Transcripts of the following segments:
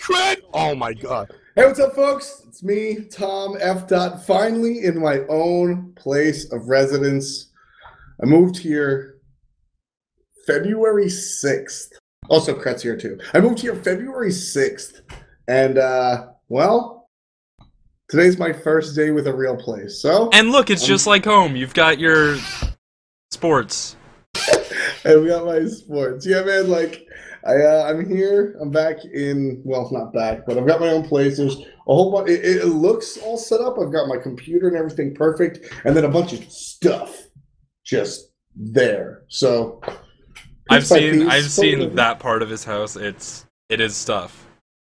cred? Oh my god. Hey, what's up, folks? It's me, Tom F. Dot, finally in my own place of residence. I moved here February 6th. Also, Krett's here too. I moved here February 6th. And, uh, well, today's my first day with a real place. So, And look, it's Um, just like home. You've got your sports. I've got my sports. Yeah, man. Like, I, uh, I'm here. I'm back in. Well, not back, but I've got my own place. There's a whole bunch. It, it looks all set up. I've got my computer and everything perfect, and then a bunch of stuff just there. So, I've seen piece, I've seen that part of his house. It's it is stuff.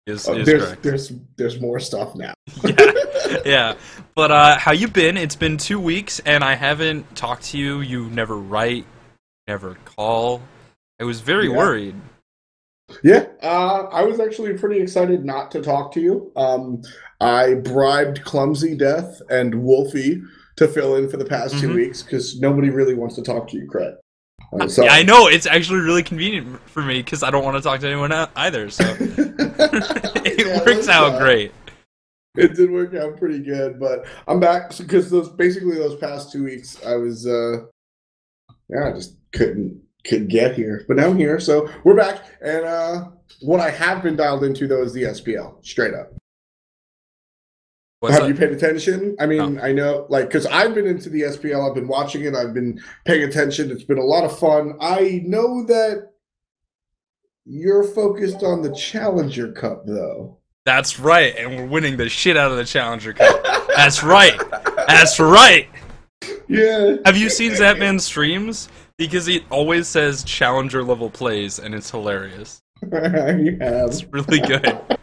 Is Uh, is there's correct. there's there's more stuff now. yeah, yeah. But uh, how you been? It's been two weeks, and I haven't talked to you. You never write, never call. I was very Yeah. worried. Yeah, uh, I was actually pretty excited not to talk to you. Um, I bribed Clumsy Death and Wolfie to fill in for the past two Mhm. weeks because nobody really wants to talk to you, Craig. Uh, so Yeah, I know it's actually really convenient for me because I don't want to talk to anyone either. So it Yeah, works out uh, great. It did work out pretty good, but I'm back because those basically those past two weeks I was uh yeah I just couldn't could get here, but now I'm here, so we're back. And uh what I have been dialed into though is the SPL straight up. What's have you paid attention? I mean, I know, like, because I've been into the SPL, I've been watching it, I've been paying attention. It's been a lot of fun. I know that you're focused on the Challenger Cup, though. That's right, and we're winning the shit out of the Challenger Cup. That's right. That's right. Yeah. Have you seen Zapman's streams? Because he always says Challenger level plays, and it's hilarious. you have. It's really good.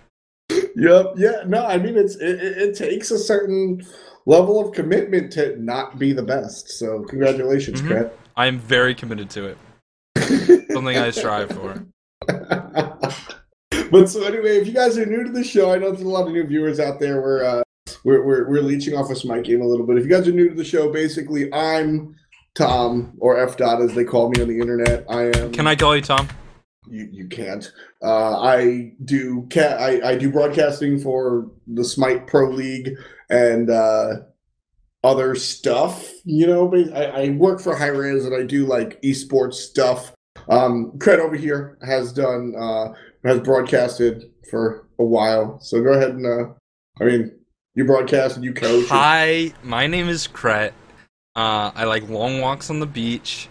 Yep. Yeah. No, I mean, it's it, it, takes a certain level of commitment to not be the best. So, congratulations, Mhm. I'm very committed to it. Something I strive for. but so anyway, if you guys are new to the show, I know there's a lot of new viewers out there. We're uh, we're, we're we're leeching off a Smite game a little bit. If you guys are new to the show, basically, I'm Tom or F dot as they call me on the internet. I am. Can I call you Tom? You you can't. Uh, I do cat. I, I do broadcasting for the Smite Pro League and uh, other stuff. You know, I, I work for Hi-Rez and I do like esports stuff. Um, Cred over here has done uh, has broadcasted for a while. So go ahead and uh, I mean, you broadcast and you coach. Hi, my name is Krett. Uh, I like long walks on the beach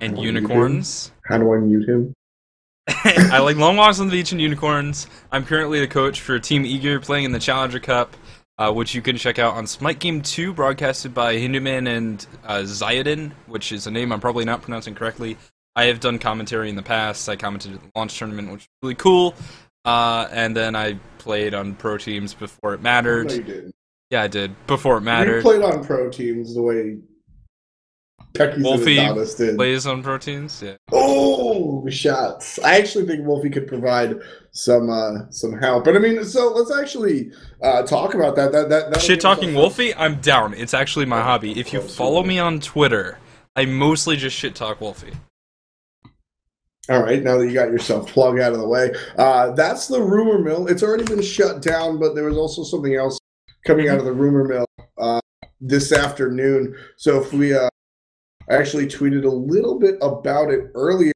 and you unicorns. How do I mute him? I like long walks on the beach and unicorns. I'm currently the coach for Team Eager playing in the Challenger Cup, uh, which you can check out on Smite Game 2, broadcasted by Hinduman and uh, Zayadin, which is a name I'm probably not pronouncing correctly. I have done commentary in the past. I commented at the launch tournament, which was really cool. Uh, and then I played on pro teams before it mattered. No, you didn't. Yeah, I did. Before it You mattered. played on pro teams the way Pecky's Wolfie and Adonis did. On pro teams? Yeah. Oh, shots! I actually think Wolfie could provide some uh, some help. But I mean, so let's actually uh, talk about that. That that, that Shit talking Wolfie, I'm down. It's actually my hobby. If you follow me on Twitter, I mostly just shit talk Wolfie. All right, now that you got yourself plug out of the way, uh, that's the rumor mill. It's already been shut down, but there was also something else coming out of the rumor mill uh, this afternoon. So if we uh, I actually tweeted a little bit about it earlier.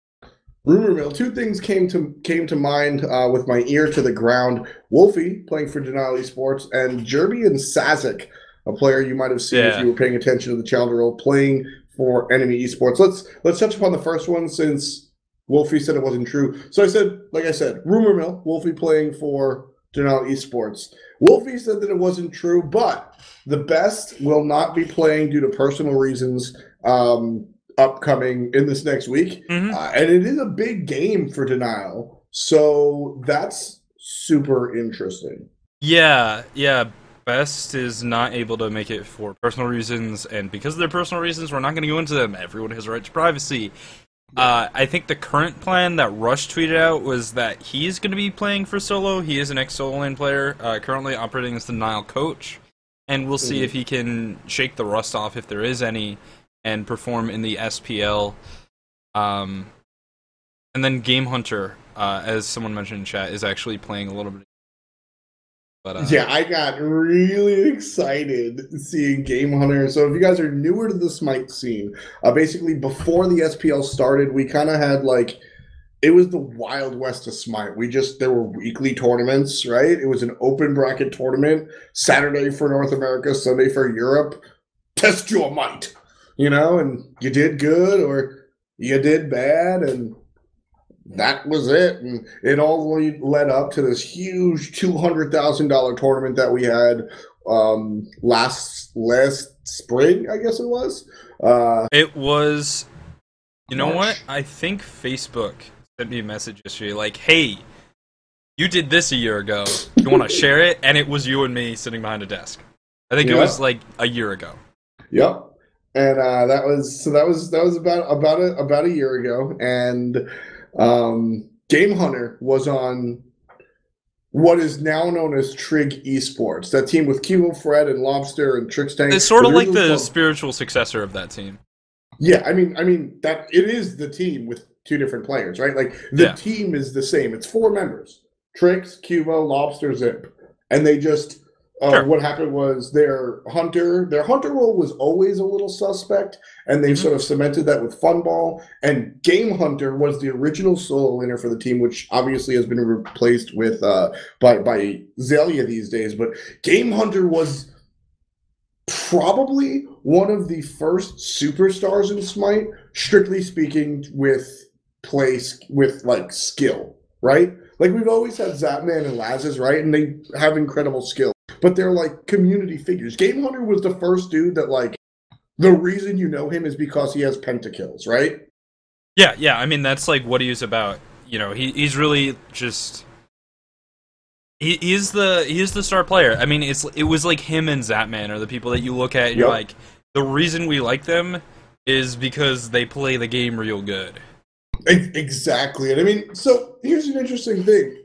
Rumor mill. Two things came to came to mind uh, with my ear to the ground. Wolfie playing for Denial Sports and Jerby and Sazik, a player you might have seen if you were paying attention to the Challenger role, playing for Enemy Esports. Let's let's touch upon the first one since Wolfie said it wasn't true. So I said, like I said, rumor mill. Wolfie playing for Denial Esports. Wolfie said that it wasn't true, but the best will not be playing due to personal reasons. Um, upcoming in this next week, Mhm. uh, and it is a big game for Denial. So that's super interesting. Yeah, yeah. Best is not able to make it for personal reasons, and because of their personal reasons, we're not going to go into them. Everyone has a right to privacy. Uh, I think the current plan that Rush tweeted out was that he's going to be playing for solo. He is an ex solo lane player, uh, currently operating as the Nile coach, and we'll see Mhm. if he can shake the rust off if there is any, and perform in the SPL. Um, and then Game Hunter, uh, as someone mentioned in chat, is actually playing a little bit But uh, yeah, I got really excited seeing Game Hunter. So if you guys are newer to the Smite scene, uh, basically before the SPL started, we kind of had like it was the wild west of Smite. We just there were weekly tournaments, right? It was an open bracket tournament, Saturday for North America, Sunday for Europe. Test your might, you know, and you did good or you did bad, and that was it. And it all led up to this huge two hundred thousand dollar tournament that we had um, last last spring, I guess it was. Uh, it was. You know March. what? I think Facebook sent me a message yesterday, like, "Hey, you did this a year ago. You want to share it?" And it was you and me sitting behind a desk. I think it was like a year ago. Yep. And uh, that was so that was that was about about a, about a year ago, and um, Game Hunter was on what is now known as Trig Esports. That team with Kiwo Fred and Lobster and Trickstank. It's sort of like the called- spiritual successor of that team. Yeah, I mean, I mean that it is the team with two different players, right? Like the Yeah. team is the same. It's four members: Tricks, Cubo, Lobster, Zip, and they just. Uh, Sure. What happened was their hunter, their hunter role was always a little suspect, and they've Mhm. sort of cemented that with Funball. And Game Hunter was the original solo winner for the team, which obviously has been replaced with uh, by by Zelia these days. But Game Hunter was probably one of the first superstars in Smite, strictly speaking, with place with like skill, right? Like we've always had Zapman and Lassiz, right? And they have incredible skill, but they're like community figures. Game Hunter was the first dude that like the reason you know him is because he has pentakills, right? Yeah, yeah. I mean, that's like what he's about. You know, he he's really just. He, he's the he's the star player. I mean, it's it was like him and Zapman are the people that you look at and you're like, the reason we like them is because they play the game real good. Exactly. And I mean, so here's an interesting thing.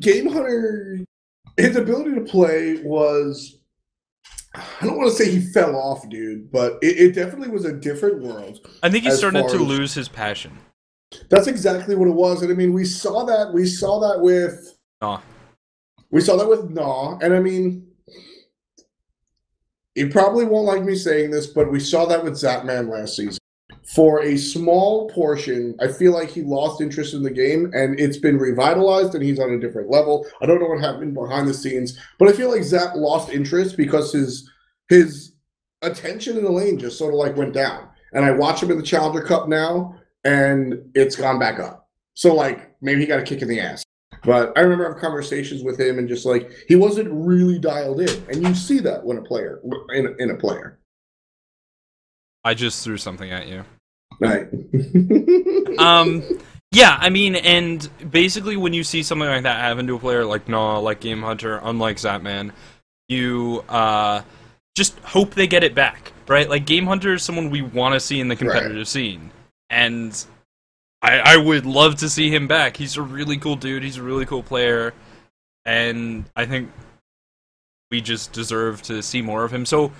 Game Hunter, his ability to play was, I don't want to say he fell off, dude, but it, it definitely was a different world. I think he started to as- lose his passion. That's exactly what it was. And I mean, we saw that, we saw that with, Nah. we saw that with Nah, And I mean, you probably won't like me saying this, but we saw that with Zapman last season. For a small portion, I feel like he lost interest in the game and it's been revitalized and he's on a different level. I don't know what happened behind the scenes, but I feel like Zap lost interest because his his attention in the lane just sort of like went down. And I watch him in the Challenger Cup now and it's gone back up. So like maybe he got a kick in the ass. But I remember having conversations with him and just like he wasn't really dialed in, and you see that when a player in in a player, I just threw something at you. Right? Um, yeah, I mean, and basically when you see something like that happen to a player like Gnaw, like Game Hunter, unlike Zapman, you uh, just hope they get it back, right? Like Game Hunter is someone we want to see in the competitive scene, and I, I would love to see him back. He's a really cool dude. He's a really cool player, and I think we just deserve to see more of him. So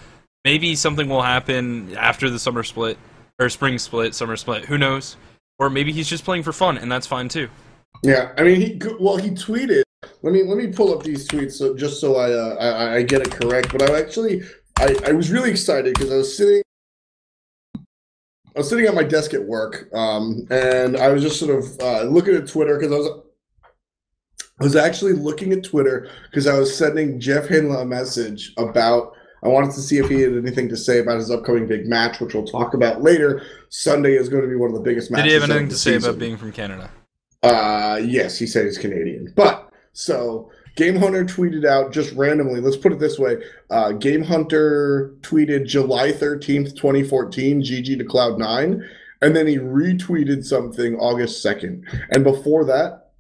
maybe something will happen after the summer split or spring split, summer split. Who knows? Or maybe he's just playing for fun, and that's fine too. yeah, I mean, he well, he tweeted. Let me let me pull up these tweets so just so I uh, I, I get it correct. But I actually I, I was really excited because I was sitting. I was sitting at my desk at work, um, and I was just sort of uh, looking at Twitter because I was I was actually looking at Twitter because I was sending Jeff Hinla a message about I wanted to see if he had anything to say about his upcoming big match, which we'll talk about later. Sunday is going to be one of the biggest matches. Did he have anything to say season. about being from Canada? Uh, yes, he said he's Canadian. But so Game Hunter tweeted out just randomly. Let's put it this way: uh, Game Hunter tweeted July thirteenth, twenty fourteen, GG to Cloud Nine, and then he retweeted something August second. And before that,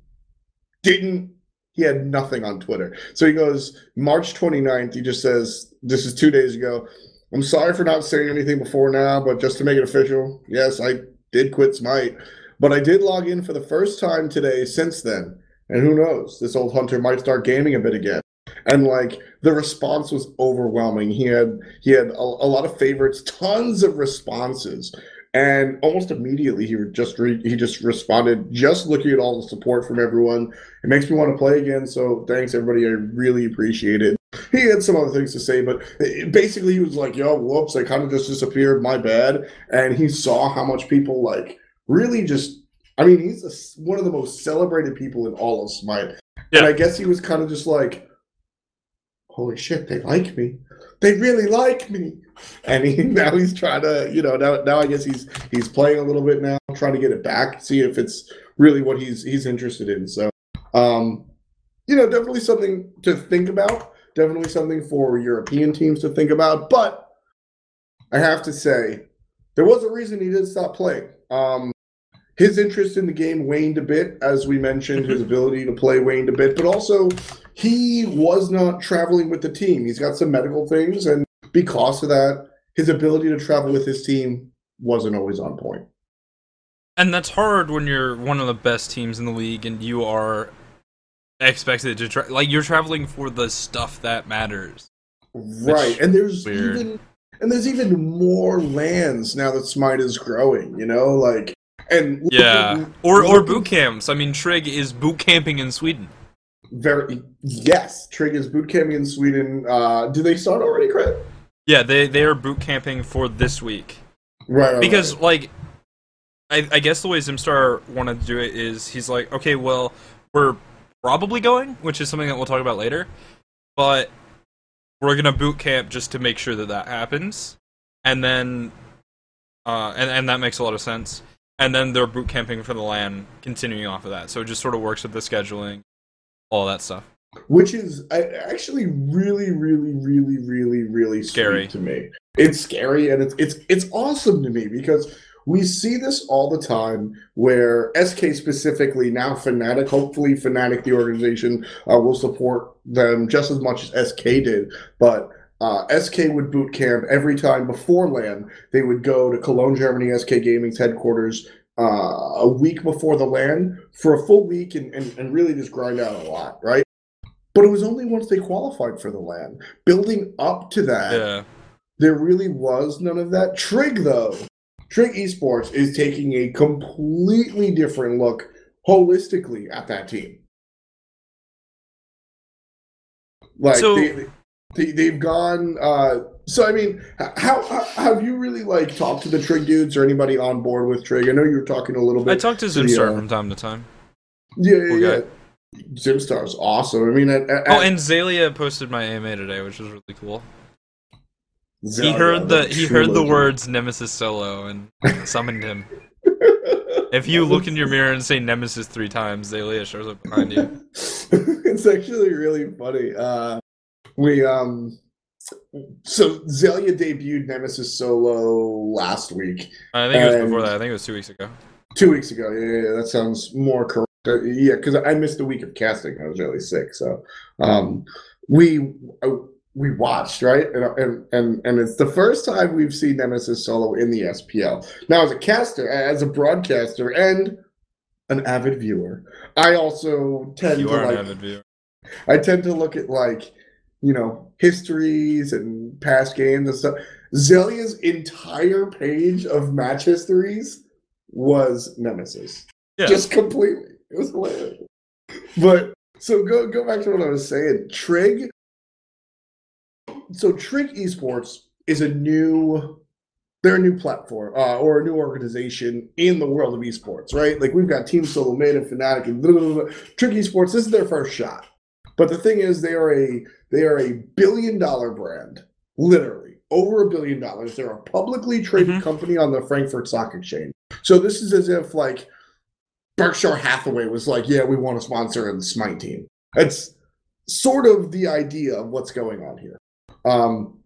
didn't he had nothing on Twitter. So he goes March 29th. He just says this is two days ago. I'm sorry for not saying anything before now, but just to make it official, yes, I did quit Smite. But I did log in for the first time today since then. And who knows? This old hunter might start gaming a bit again. And like the response was overwhelming. He had he had a, a lot of favorites, tons of responses. And almost immediately, he just re- he just responded, just looking at all the support from everyone. It makes me want to play again. So thanks, everybody. I really appreciate it. He had some other things to say, but basically, he was like, "Yo, whoops! I kind of just disappeared. My bad." And he saw how much people like really just. I mean, he's a, one of the most celebrated people in all of Smite. Yeah. And I guess he was kind of just like, holy shit, they like me. They really like me. And he, now he's trying to, you know, now, now I guess he's he's playing a little bit now, trying to get it back, see if it's really what he's he's interested in. So, um, you know, definitely something to think about. Definitely something for European teams to think about. But I have to say, there was a reason he did stop playing. Um, his interest in the game waned a bit, as we mentioned, his ability to play waned a bit, but also he was not traveling with the team. He's got some medical things, and because of that, his ability to travel with his team wasn't always on point. And that's hard when you're one of the best teams in the league and you are expected to tra- like you're traveling for the stuff that matters. Right. And there's weird. even and there's even more LANs now that Smite is growing, you know, like and Yeah. looking- Or or boot camps. I mean Trig is boot camping in Sweden. Very yes, Trig is boot camping in Sweden. Uh, do they start already, Craig? Yeah, they they are boot camping for this week. Right, right, because right. like I, I guess the way Zimstar wanted to do it is he's like, okay, well, we're probably going, which is something that we'll talk about later, but we're gonna boot camp just to make sure that that happens, and then, uh, and and that makes a lot of sense. And then they're boot camping for the LAN, continuing off of that. So it just sort of works with the scheduling, all that stuff. which is actually really, really, really, really, really Scary. to me. It's scary and it's it's it's awesome to me because we see this all the time where SK specifically now Fnatic, hopefully Fnatic the organization uh, will support them just as much as SK did, but. Uh, SK would boot camp every time before LAN. They would go to Cologne, Germany, SK Gaming's headquarters uh, a week before the LAN for a full week and, and, and really just grind out a lot, right? But it was only once they qualified for the LAN. Building up to that, Yeah, there really was none of that. Trig, though, Trig Esports is taking a completely different look holistically at that team. Like So- they, they, they've gone. Uh, so I mean, how, how have you really like talked to the Trig dudes or anybody on board with Trig? I know you were talking a little bit. I talked to Zimstar uh, from time to time. Yeah, yeah, guy. Zimstar's awesome. I mean, at, at, Oh, and Zalia posted my AMA today, which was really cool. He heard the he heard the words Nemesis solo and summoned him. If you look in your mirror and say Nemesis three times, Zalia shows up behind you. it's actually really funny. Uh, we um, so Zelia debuted Nemesis solo last week, I think it was before that. I think it was two weeks ago. two weeks ago. Yeah, yeah, that sounds more correct. Uh, yeah, because I missed a week of casting. I was really sick, so um, we uh, we watched right, and, and and and it's the first time we've seen Nemesis solo in the SPL. Now, as a caster, as a broadcaster, and an avid viewer, I also tend You to are an like avid viewer. I tend to look at like, you know, histories and past games and stuff. Zelia's entire page of match histories was Nemesis. Yeah. Just completely. It was hilarious. But so go go back to what I was saying. Trig. So Trig Esports is a new they're a new platform uh, or a new organization in the world of esports, right? Like we've got Team Solo and Fnatic and blah, blah, blah. Trig Esports. This is their first shot. But the thing is, they are a they are a billion dollar brand, literally over a billion dollars. They're a publicly traded Mhm. company on the Frankfurt Stock Exchange. So this is as if like Berkshire Hathaway was like, "Yeah, we want to sponsor the Smite team." It's sort of the idea of what's going on here. Um,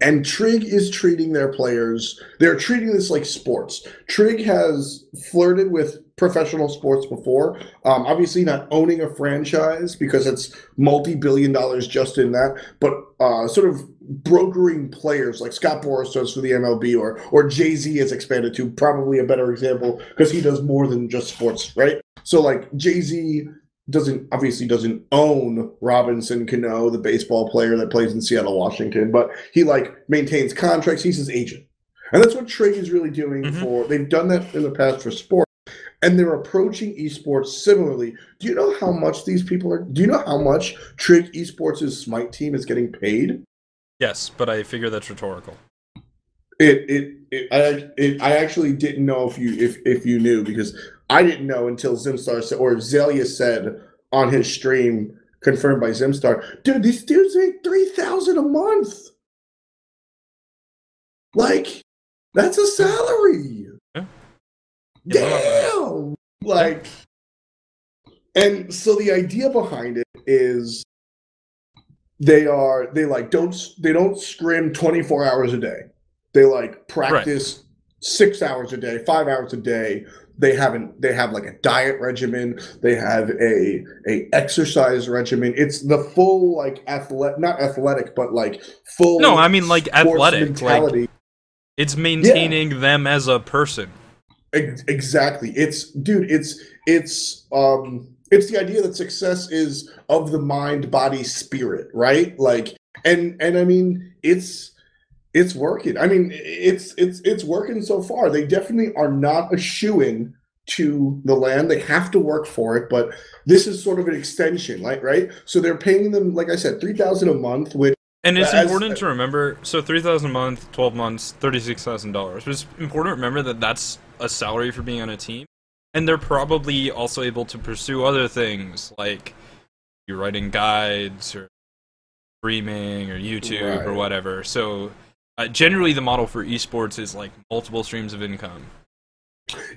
and Trig is treating their players, they're treating this like sports. Trig has flirted with professional sports before. Um, obviously, not owning a franchise because it's multi billion dollars just in that, but uh, sort of brokering players like Scott Boras does for the MLB or, or Jay Z has expanded to, probably a better example because he does more than just sports, right? So, like, Jay Z doesn't obviously doesn't own Robinson Cano, the baseball player that plays in Seattle, Washington, but he like maintains contracts. He's his agent. And that's what Trig is really doing Mhm. for. They've done that in the past for sports, and they're approaching esports similarly. Do you know how much these people are? Do you know how much Trig Esports' Smite team is getting paid? Yes, but I figure that's rhetorical. It, it, it, I, it, I actually didn't know if you, if, if you knew because I didn't know until Zimstar said, or Zelia said on his stream, confirmed by Zimstar, dude, these dudes make three thousand a month. Like, that's a salary. Yeah. Damn. Like, and so the idea behind it is they are they like don't they don't scrim 24 hours a day they like practice six hours a day five hours a day they haven't they have like a diet regimen they have a a exercise regimen it's the full like athletic not athletic but like full No, I mean, like, athletic, like- mentality. It's maintaining them as a person. Exactly. It's dude, it's it's um it's the idea that success is of the mind, body, spirit, right? Like and and I mean it's it's working. I mean it's it's it's working so far. They definitely are not a shoe-in to the LAN. They have to work for it, but this is sort of an extension, like right? So they're paying them, like I said, three thousand a month, which And it's As- important to remember. So three thousand a month, twelve months, thirty six thousand dollars. It's important to remember that that's a salary for being on a team, and they're probably also able to pursue other things like you're writing guides or streaming or YouTube or whatever. So uh, generally, the model for esports is like multiple streams of income.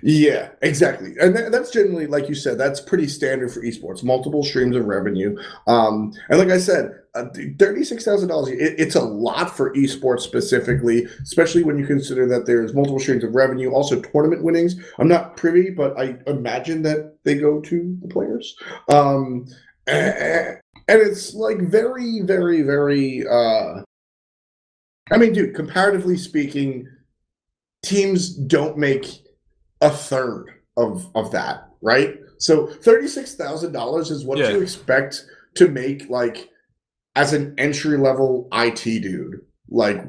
Yeah, exactly. And that, that's generally, like you said, that's pretty standard for esports, multiple streams of revenue. Um, and like I said, uh, $36,000, it, it's a lot for esports specifically, especially when you consider that there's multiple streams of revenue, also tournament winnings. I'm not privy, but I imagine that they go to the players. Um, and, and it's like very, very, very, uh, I mean, dude, comparatively speaking, teams don't make a third of of that, right? So thirty six thousand dollars is what Yeah. you expect to make like as an entry level IT dude, like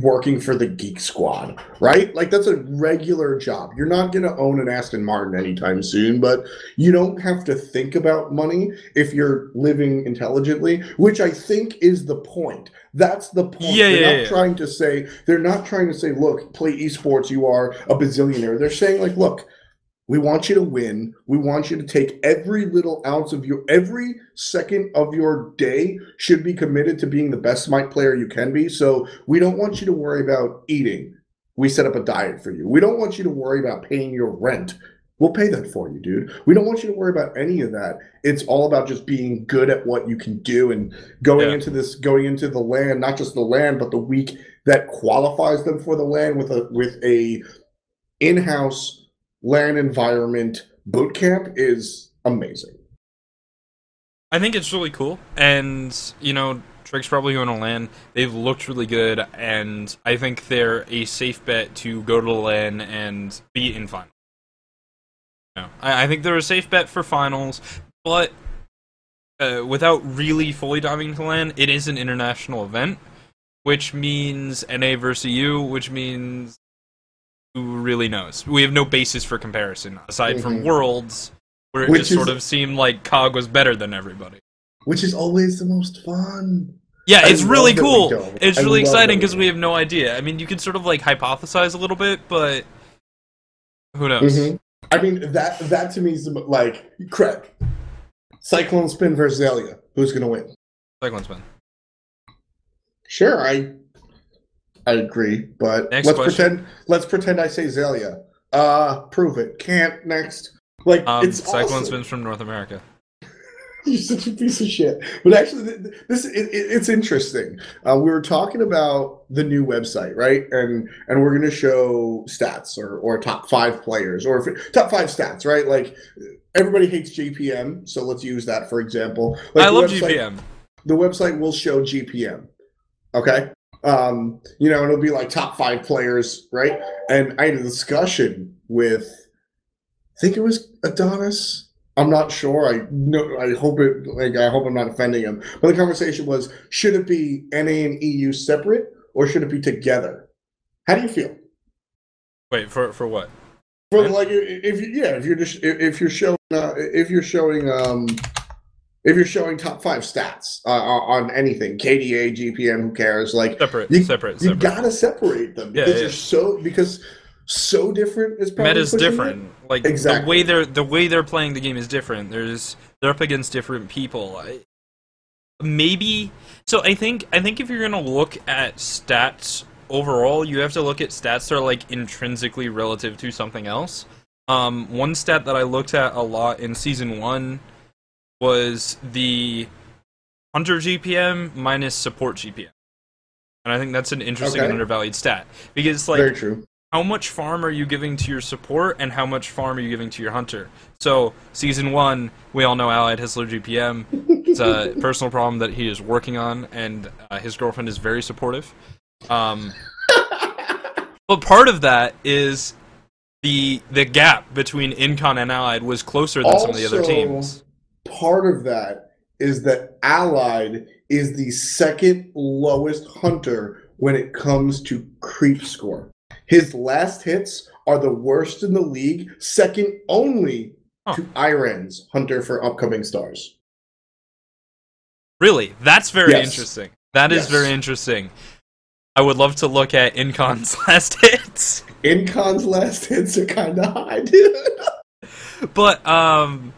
working for the Geek Squad, right? Like that's a regular job. You're not gonna own an Aston Martin anytime soon, but you don't have to think about money if you're living intelligently, which I think is the point. That's the point. Yeah, they're yeah, not yeah. trying to say they're not trying to say, look, play esports, you are a bazillionaire. They're saying like, look, we want you to win. We want you to take every little ounce of your every second of your day should be committed to being the best smite player you can be. So we don't want you to worry about eating. We set up a diet for you. We don't want you to worry about paying your rent. We'll pay that for you, dude. We don't want you to worry about any of that. It's all about just being good at what you can do and going Yeah. into this, going into the LAN, not just the LAN, but the week that qualifies them for the LAN with a with a in-house LAN environment boot camp is amazing. I think it's really cool, and you know, Trig's probably going to LAN. They've looked really good, and I think they're a safe bet to go to the LAN and be in finals. No, I, I think they're a safe bet for finals, but uh, without really fully diving to LAN, it is an international event, which means NA versus EU, which means really knows? We have no basis for comparison aside from Mhm. Worlds, where it Which just is- sort of seemed like COG was better than everybody. Which is always the most fun. Yeah, it's love really cool. It's I really exciting because we have no idea. I mean, you can sort of like hypothesize a little bit, but who knows? Mhm. I mean that that to me is like Craig. Cyclone Spin versus Zelia. Who's gonna win? Cyclone spin. Sure, I I agree, but Next let's question. pretend let's pretend I say Zelia. Uh prove it. Can't next. Like Um, it's Cyclone awesome. spins from North America. You're such a piece of shit. But actually, th- th- this it, it, it's interesting. Uh, we were talking about the new website, right? And and we're going to show stats or or top five players or if top five stats, right? Like everybody hates GPM, so let's use that for example. Like I love website- GPM. The website will show GPM. Okay. Um, you know, it'll be like top five players, right? And I had a discussion with, I think it was Adonis. I'm not sure. I no, I hope it. Like, I hope I'm not offending him. But the conversation was: should it be NA and EU separate, or should it be together? How do you feel? Wait for for what? For like if you, yeah, if you're just if you're showing uh, if you're showing um if you're showing top five stats uh, on anything, KDA, GPM, who cares? Like Separate, you, separate, you separate. gotta separate them because yeah. you're so because so different is probably Meta's pushing it. different. Like the way they're the way they're playing the game is different. There's they're up against different people. I, maybe so. I think I think if you're gonna look at stats overall, you have to look at stats that are like intrinsically relative to something else. Um, one stat that I looked at a lot in season one was the hunter GPM minus support GPM, and I think that's an interesting Okay. and undervalued stat because like Very true. how much farm are you giving to your support and how much farm are you giving to your hunter? So, season one, we all know Allied has low GPM. It's a personal problem that he is working on, and uh, his girlfriend is very supportive. Um, but part of that is the the gap between Incon and Allied was closer than some of the other teams. Part of that is that Allied is the second lowest hunter when it comes to creep score. His last hits are the worst in the league, second only Huh. to Iran's hunter for upcoming stars. Really, that's very Yes. interesting. That is Yes. very interesting. I would love to look at Incon's last hits. Incon's last hits are kind of high, dude. but um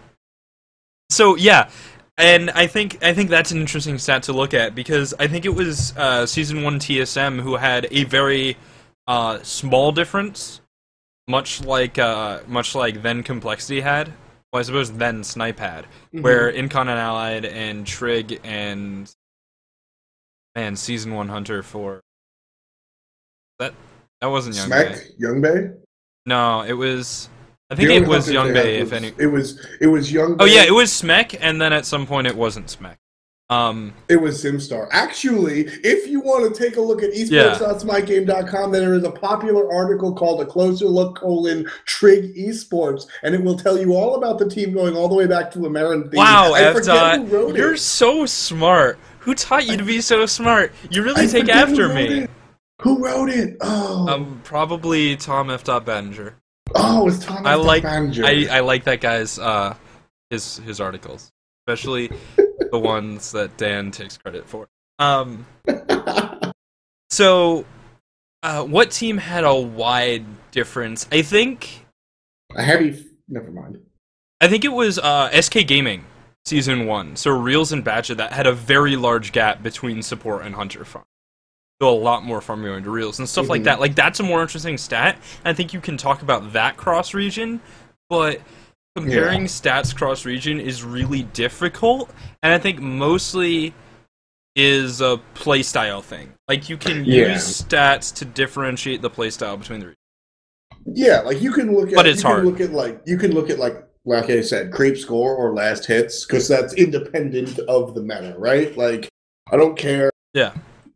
so yeah and i think i think that's an interesting stat to look at because i think it was uh season 1 tsm who had a very uh small difference much like uh much like then complexity had well i suppose then snipe had where incon and allied and trig and man season 1 hunter for that that wasn't young Smack Bay. Young Bay. no it was i think it was young bay if any It was it was Young. Bay. Oh yeah, it was Smek, and then at some point it wasn't Smek. Um, It was Zimstar. Actually, if you want to take a look at esports.smitegame.com, there is a popular article called A Closer Look colon Trig Esports, and it will tell you all about the team going all the way back to American wow, I F forget dot, who wrote you're it. so smart. Who taught you to be so smart? You really I take after me. it. Who wrote it? Oh, Um, probably Tom F. Dot Banninger. Oh, it's Tom. I like. I, I like that guy's uh, his his articles, especially the ones that Dan takes credit for. Um, so, uh, what team had a wide difference? I think a heavy. Never mind. I think it was uh, SK Gaming season one. So Reels and Badger that had a very large gap between support and hunter farm. A lot more farm going to Reels and stuff like Mhm. that. Like that's a more interesting stat. I think you can talk about that cross region, but comparing Yeah. stats cross region is really difficult, and I think mostly is a playstyle thing. Like you can Yeah. use stats to differentiate the playstyle between the regions. Yeah, like you can look at. But it's you can hard. Look at like you can look at like like I said, creep score or last hits because that's independent of the meta, right? Like I don't care. Yeah.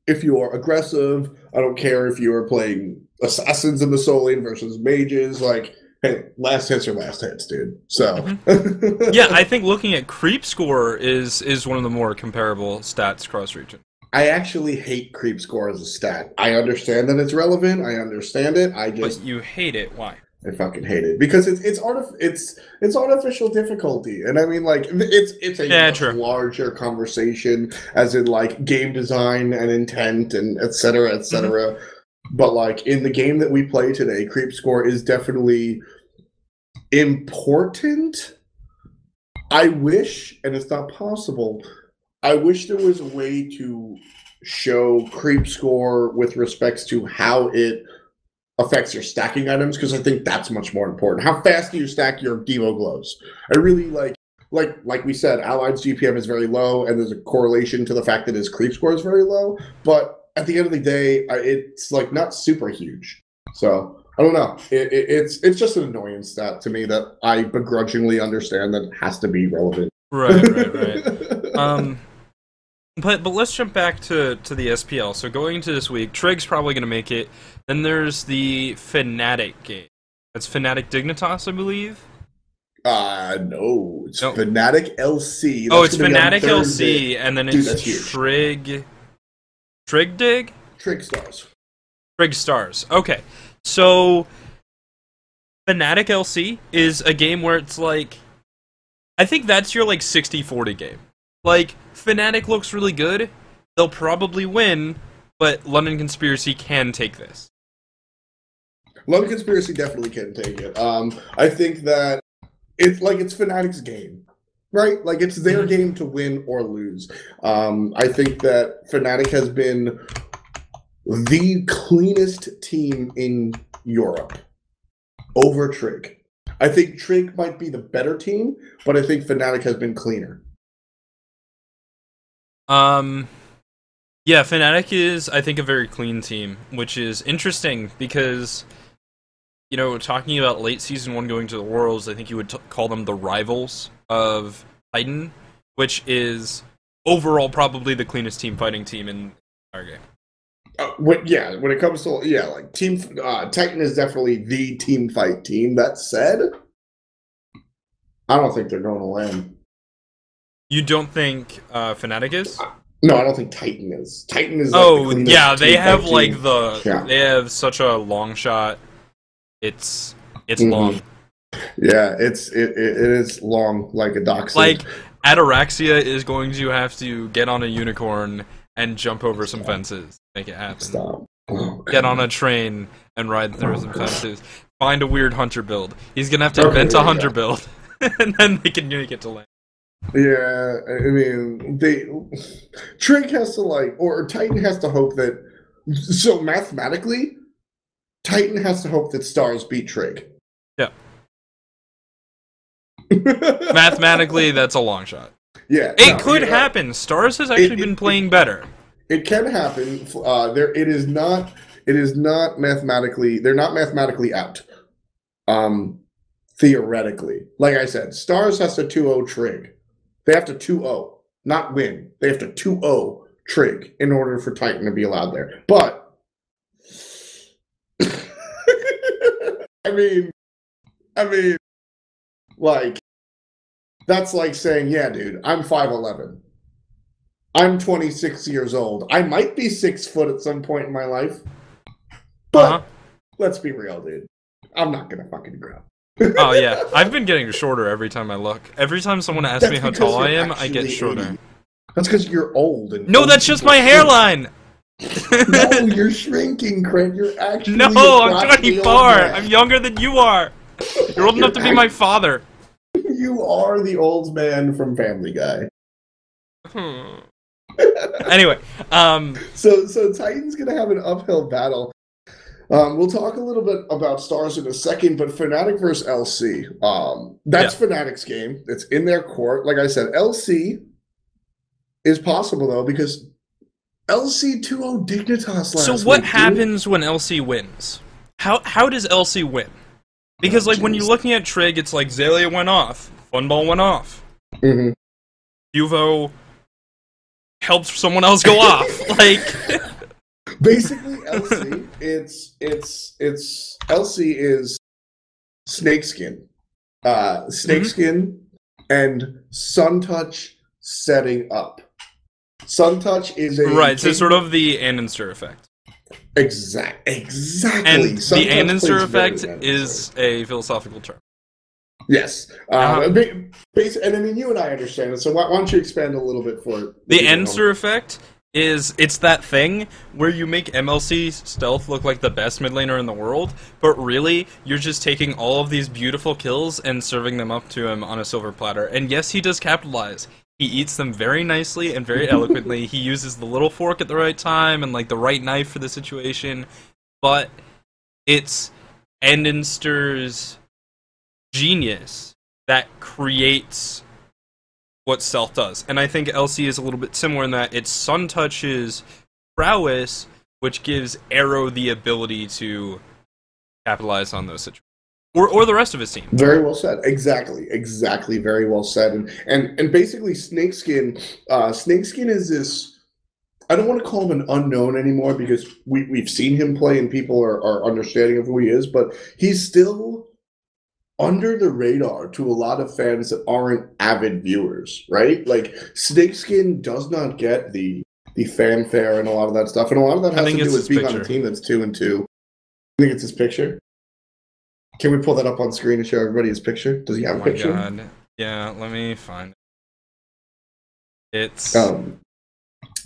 If you are aggressive, I don't care if you are playing assassins in the soul lane versus mages. Like, hey, last hits are last hits, dude. So Mm-hmm. yeah, I think looking at creep score is is one of the more comparable stats cross region. I actually hate creep score as a stat. I understand that it's relevant. I understand it. I just But you hate it. Why? I fucking hate it because it's it's artif- it's it's artificial difficulty, and I mean like it's it's a Yeah, much larger conversation as in like game design and intent and et cetera, et cetera. Mm-hmm. But like in the game that we play today, creep score is definitely important. I wish, and it's not possible. I wish there was a way to show creep score with respects to how it affects your stacking items because I think that's much more important. How fast do you stack your Devo gloves? I really like like like we said, Allied's GPM is very low, and there's a correlation to the fact that his creep score is very low. But at the end of the day, I- it's like not super huge. So I don't know. It, it, it's it's just an annoyance stat to me that I begrudgingly understand that it has to be relevant. Right, right, right. um, but but let's jump back to to the SPL. So going into this week, Trig's probably going to make it. Then there's the Fnatic game. That's Fnatic Dignitas, I believe. uh no, it's No. Fnatic LC. oh, it's gonna be on Fnatic LC, and then Dude, it's. Trig. Trig Dig. Trig stars. Trig Stars. Okay, so Fnatic LC is a game where it's like I think that's your like 60-40 game. Like Fnatic looks really good. They'll probably win, but London Conspiracy can take this. London Conspiracy definitely can take it. Um, I think that it's like it's Fnatic's game, right? Like it's their Mhm. game to win or lose. Um, I think that Fnatic has been the cleanest team in Europe over Trig. I think Trig might be the better team, but I think Fnatic has been cleaner. Um, yeah, Fnatic is, I think, a very clean team, which is interesting because, you know, talking about late season one going to the Worlds, I think you would t- call them the rivals of Titan, which is overall probably the cleanest team fighting team in our game. Uh, when, yeah, when it comes to yeah, like team uh, Titan is definitely the team fight team. That said, I don't think they're going to LAN. You don't think uh, Fnatic is? No, I don't think Titan is. Titan is. Like Oh, cleanest yeah, they have like team. the Yeah. they have such a long shot. It's it's Mhm. long. Yeah, it's it, it, is long like a dock. Like Ataraxia is going to have to get on a unicorn and jump over some fences, make it happen. stop. Oh, Get on a train and ride through some fences. Find a weird hunter build. He's gonna have to Okay, invent a hunter go. build, and then they can make it to LAN. Yeah, I mean, they Trig has to like, or Titan has to hope that. So mathematically, Titan has to hope that Stars beat Trig. Yeah. Mathematically, that's a long shot. yeah, It no, could happen. Stars has actually It- been it- playing better. It can happen. Uh, there, it is not. It is not mathematically. They're not mathematically out. Um, theoretically, like I said, Stars has to 2-0 Trig. They have to 2-0, not win. They have to 2-0 Trig in order for Titan to be allowed there. But I mean, I mean, like that's like saying, yeah, dude, I'm 5'11. I'm 26 years old. I might be six foot at some point in my life. But Uh-huh. let's be real, dude. I'm not gonna fucking grow. Oh yeah, I've been getting shorter every time I look. Every time someone asks That's me how tall I am, I get shorter. 80. That's because you're old and No, old that's just my hairline. no, you're shrinking, Craig. You're actually No, I'm 24. I'm younger than you are. You're old enough to be my father. You are the old man from Family Guy. Hmm. anyway, um, So, so Titan's gonna have an uphill battle. Um, we'll talk a little bit about stars in a second, but Fnatic versus LC. Um, that's Fnatic's game. It's in their court. Like I said, LC is possible though because LC 2-0 Dignitas last so what week, dude. happens when LC wins? How how does LC win? Because like when you're looking at Trig, it's like Zalia went off, Funball went off, Mhm. Uvo helped someone else go off. Like Basically, LC, it's it's it's LC is snakeskin, uh, snakeskin, and sun touch setting up. Sun touch is a right, so sort of the Andinster effect. exact exactly. And Sun the Andinster effect is a philosophical term. yes, uh, Uh-huh. and I mean you and I understand it. So why, why don't you expand a little bit for it? The people at home? Andinster effect is it's that thing where you make MLC stealth look like the best mid laner in the world, but really you're just taking all of these beautiful kills and serving them up to him on a silver platter. And yes, he does capitalize. He eats them very nicely and very eloquently. he uses the little fork at the right time and like the right knife for the situation, but it's Andinster's genius that creates what stealth does. And I think LC is a little bit similar in that it's Sun Touch's prowess, which gives Arrow the ability to capitalize on those situations. Or, or the rest of his team. Very well said. Exactly. Exactly. Very well said. And and and basically, Snakeskin. Uh, Snakeskin is this. I don't want to call him an unknown anymore because we we've seen him play and people are are understanding of who he is, but he's still under the radar to a lot of fans that aren't avid viewers, right? Like Snakeskin does not get the the fanfare and a lot of that stuff, and a lot of that has to do with being on a team that's two and two. I think it's his picture. Can we pull that up on screen and show everybody his picture? Does he have Oh a my picture? god. Yeah, let me find it. It's Um,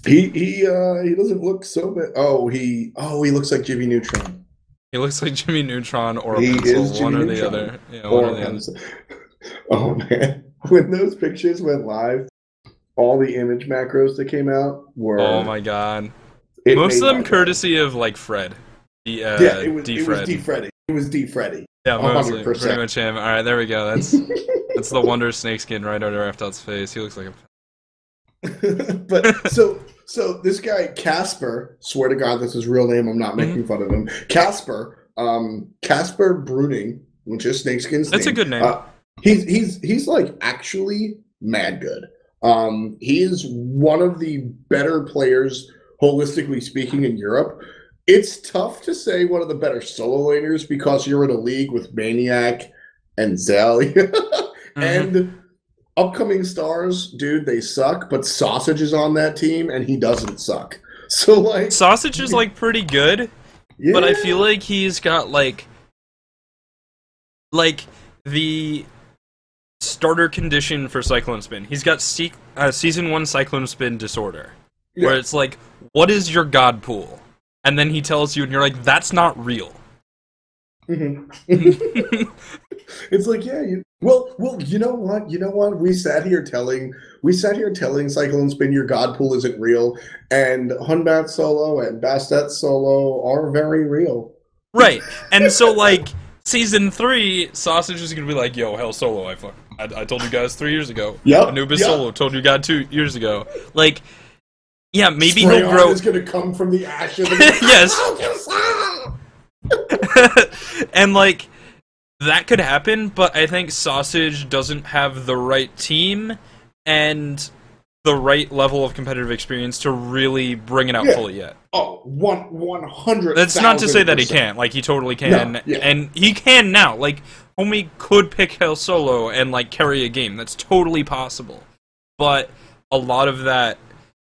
he he uh he doesn't look so bad. Oh, he oh he looks like Jimmy Neutron. He looks like Jimmy Neutron or He pencil, is one Jimmy or the other. Yeah, one or Or the other. oh man, when those pictures went live, all the image macros that came out were Oh my god. Most of them courtesy of like Fred. D, uh, Yeah, it was D it was Fred. D Freddy. It was D Freddy. yeah, mostly. 100%. Pretty much him. Alright, there we go. That's that's the Wonder Snakeskin right under Aftout's face. He looks like a but so so this guy Casper, swear to God, that's his real name. I'm not Mm-hmm. making fun of him. Casper, um, Casper Bruning, which is Snakeskin's That's a good name. Uh, he's he's he's like actually mad good. Um, he is one of the better players, holistically speaking, in Europe. It's tough to say one of the better solo laners because you're in a league with Maniac and Zell Mhm. and upcoming stars, dude. They suck, but Sausage is on that team, and he doesn't suck. So like, Sausage is like pretty good, yeah. but I feel like he's got like like the starter condition for Cyclone Spin. He's got se- uh, season 1 Cyclone Spin disorder. where it's like, what is your god pool? And then he tells you, and you're like, that's not real. Mhm. it's like, yeah, you, well, well, you know what? You know what? We sat here telling, we sat here telling Cyclone Spin your God pool isn't real, and Hun Batz solo and Bastet solo are very real. right. And so, like, season three, Sausage is going to be like, yo, Hel Solo, I, fuck, I, I told you guys three years ago. Yep, Anubis yep. Solo, told you God two years ago. Like, yeah, maybe he'll Sprayon grow. is going to come from the ashes. Yes. And like that could happen, but I think Sausage doesn't have the right team and the right level of competitive experience to really bring it out Yeah. fully yet. Oh, one one hundred. That's not to say that he can't. Like he totally can, No, yeah. and he can now. Like homie could pick Hel Solo and like carry a game. That's totally possible. But a lot of that,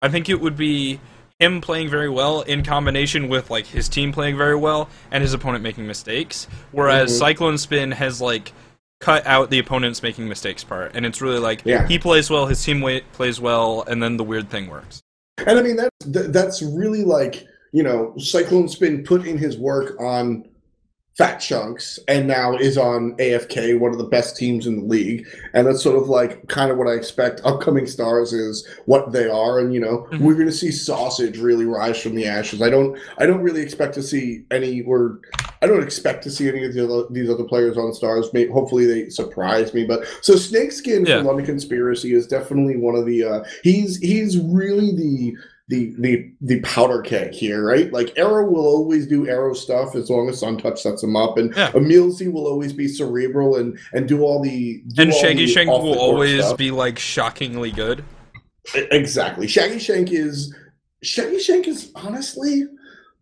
I think it would be him playing very well in combination with like his team playing very well and his opponent making mistakes. Whereas Mhm. Cyclone Spin has like cut out the opponent's making mistakes part, and it's really like Yeah. he plays well, his team plays well, and then the weird thing works. And I mean that's that's really like you know Cyclone Spin put in his work on Fat Chunks and now is on AFK, one of the best teams in the league, and that's sort of like kind of what I expect. Upcoming stars is what they are, and you know Mhm. we're going to see Sausage really rise from the ashes. I don't I don't really expect to see any or I don't expect to see any of the other, these other players on stars. Maybe hopefully they surprise me, but so Snakeskin Yeah. from London Conspiracy is definitely one of the uh, he's he's really the the the the powder keg here, right? Like Arrow will always do Arrow stuff as long as Sun Touch sets him up, and Yeah. Emilzy will always be cerebral and and do all the do And all Shaggy the Shank will always stuff. be like shockingly good. Exactly. Shaggy Shank is Shaggy Shank is honestly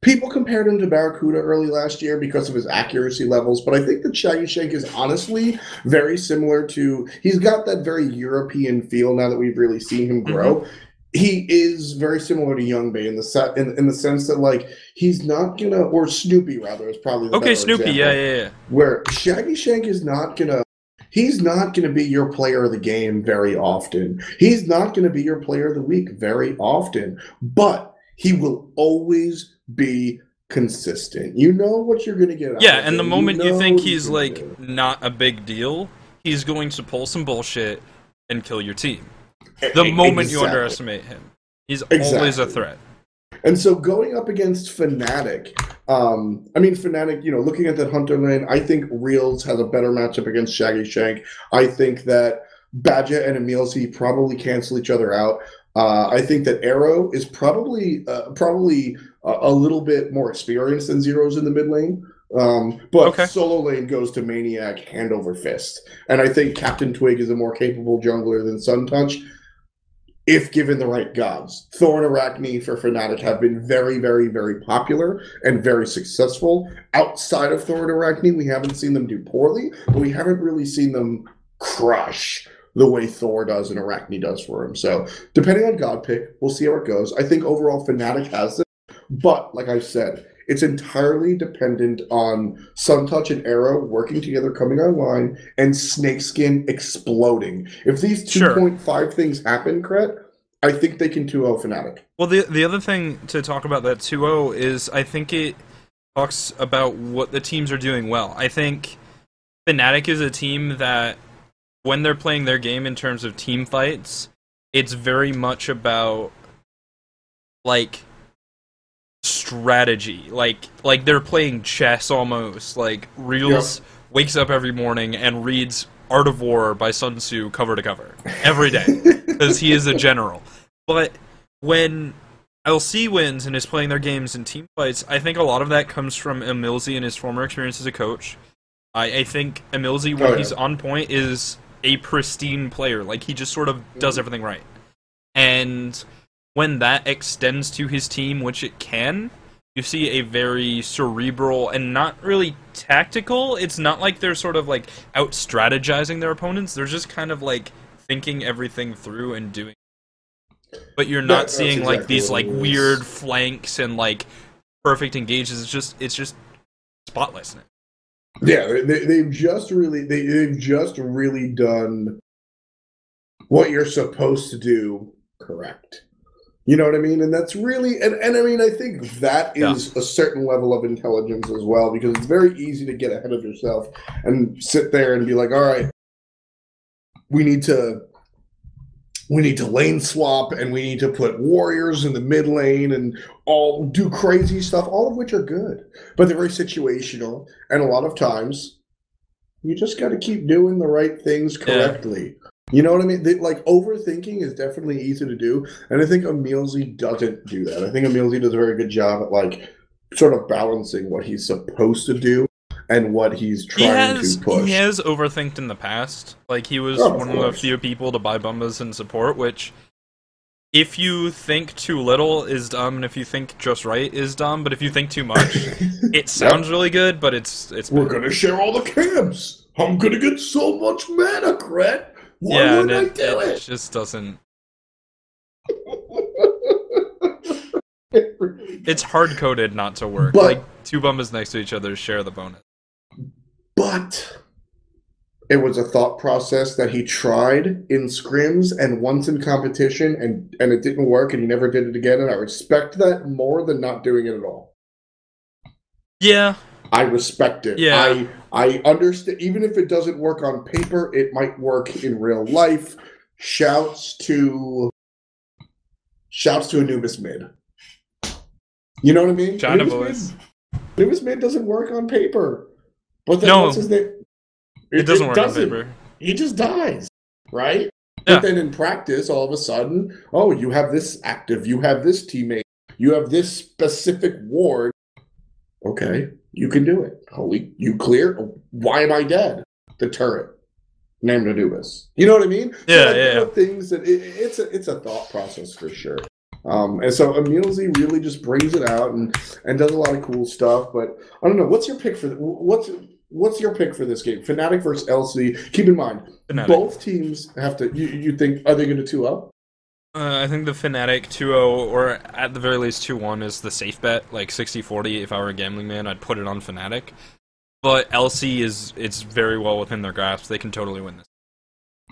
people compared him to Barracuda early last year because of his accuracy levels, but I think that Shaggy Shank is honestly very similar to he's got that very European feel now that we've really seen him grow. Mm-hmm. He is very similar to Young Bay in the set in, in the sense that like he's not gonna or Snoopy rather is probably the Okay, Snoopy, yeah, yeah, yeah. where Shaggy Shank is not gonna he's not gonna be your player of the game very often. He's not gonna be your player of the week very often, but he will always be consistent. You know what you're gonna get out Yeah, and the moment you know think he's like not a big deal, he's going to pull some bullshit and kill your team. The E- moment you underestimate him, he's always a threat. And so going up against Fnatic, um, I mean Fnatic, you know, looking at that Hunter lane, I think Reels has a better matchup against Shaggy Shank. I think that Badger and Emilzy probably cancel each other out. Uh, I think that Arrow is probably uh, probably a, a little bit more experienced than Zeros in the mid lane. Um, but Okay. solo lane goes to Maniac hand over fist. And I think Captain Twig is a more capable jungler than Sun Touch if given the right gods. Thor and Arachne for Fnatic have been very, very, very popular and very successful. Outside of Thor and Arachne, we haven't seen them do poorly, but we haven't really seen them crush the way Thor does and Arachne does for him. So depending on God pick, we'll see how it goes. I think overall Fnatic has it, But like I said, it's entirely dependent on Suntouch and Arrow working together, coming online, and Snakeskin exploding. If these Sure. 2.5 things happen, Krett, I think they can 2 0 Fnatic. Well, the the other thing to talk about that 2-0 is I think it talks about what the teams are doing well. I think Fnatic is a team that when they're playing their game in terms of team fights, it's very much about like strategy. Like like they're playing chess almost. Like Reels wakes up every morning and reads Art of War by Sun Tzu cover to cover every day because he is a general. But when LC wins and is playing their games in team fights, I think a lot of that comes from Emilzy and his former experience as a coach. I, I think Emilzy, when Oh, yeah. he's on point, is a pristine player. Like he just sort of does mm-hmm. everything right. And when that extends to his team, which it can, you see a very cerebral and not really tactical. It's not like they're sort of like out strategizing their opponents. They're just kind of like thinking everything through and doing. But you're not that's seeing like these like weird flanks and like perfect engages. It's just it's just spotless. it. Yeah, they- they, they've just really they, they've just really done what you're supposed to do correct. You know what I mean? And that's really and, and I mean I think that is Yeah. a certain level of intelligence as well because it's very easy to get ahead of yourself and sit there and be like, all right, we need to we need to lane swap and we need to put warriors in the mid lane and all do crazy stuff, all of which are good. But they're very situational and a lot of times you just got to keep doing the right things correctly. You know what I mean? They, like overthinking is definitely easy to do, and I think Emilzy doesn't do that. I think Emilzy does a very good job at like sort of balancing what he's supposed to do and what he's He trying has to push. he has overthinked in the past. Like he was Oh, of one of the few people to buy Bumbas in support, which if you think too little is dumb, and if you think just right is dumb. But if you think too much, it sounds really good, but it's it's We're bad. gonna share all the camps. I'm gonna get so much mana, Krett. Why yeah, and would I it, do it it? just doesn't. It's hard coded not to work. But- like two Bumbas next to each other share the bonus. But it was a thought process that he tried in scrims and once in competition and and it didn't work and he never did it again and I respect that more than not doing it at all. Yeah, I respect it. Yeah. I I understand even if it doesn't work on paper, it might work in real life. Shouts to shouts to Anubis mid. You know what I mean? China Anubis boys. Mid, Anubis mid doesn't work on paper. But then No. what's his name? it doesn't work on paper. He just dies, right? Yeah. But then in practice, all of a sudden, oh, you have this active, you have this teammate, you have this specific ward. Okay, you can do it. Holy, you clear? Why am I dead? The turret named Anubis. You know what I mean? Yeah, like, yeah, there yeah. are Things that it, it's a it's a thought process for sure. Um, and so Emilzy really just brings it out and and does a lot of cool stuff. But I don't know. What's your pick for the, what's what's your pick for this game? Fnatic versus LC. Keep in mind, Fnatic. both teams have to. You, you think are they going to two up? Uh, I think the Fnatic 2-0, or at the very least 2-1, is the safe bet. Like 60-40, if I were a gambling man, I'd put it on Fnatic. But LC is it's very well within their grasp. They can totally win this.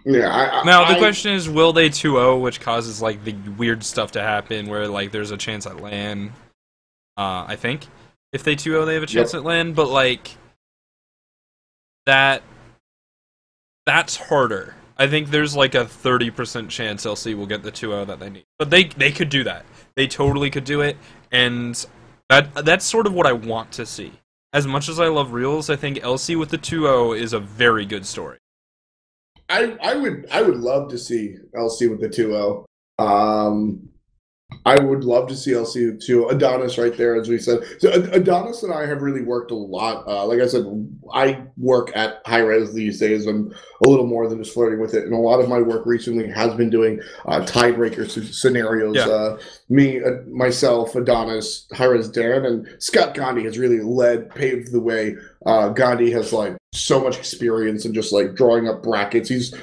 Yeah. I, I, Now the I- question is, will they 2-0, which causes like the weird stuff to happen, where like there's a chance at LAN. Uh, I think if they 2-0, they have a chance at LAN, but like that, that's harder. I think there's like a 30% chance LC will get the 2-0 that they need, but they they could do that. They totally could do it, and that that's sort of what I want to see. As much as I love reels, I think LC with the 2-0 is a very good story. I, I would I would love to see LC with the 2-0. Um, I would love to see LC 2 Adonis right there, as we said. So Adonis and I have really worked a lot. Uh, like I said, I work at Hi-Rez these days. I'm a little more than just flirting with it, and a lot of my work recently has been doing uh, tiebreaker scenarios. Yeah. Uh, me, uh, myself, Adonis, Hi-Rez Dan, and Scott Gandhi has really led, paved the way. Uh, Gandhi has like so much experience in just like drawing up brackets. He's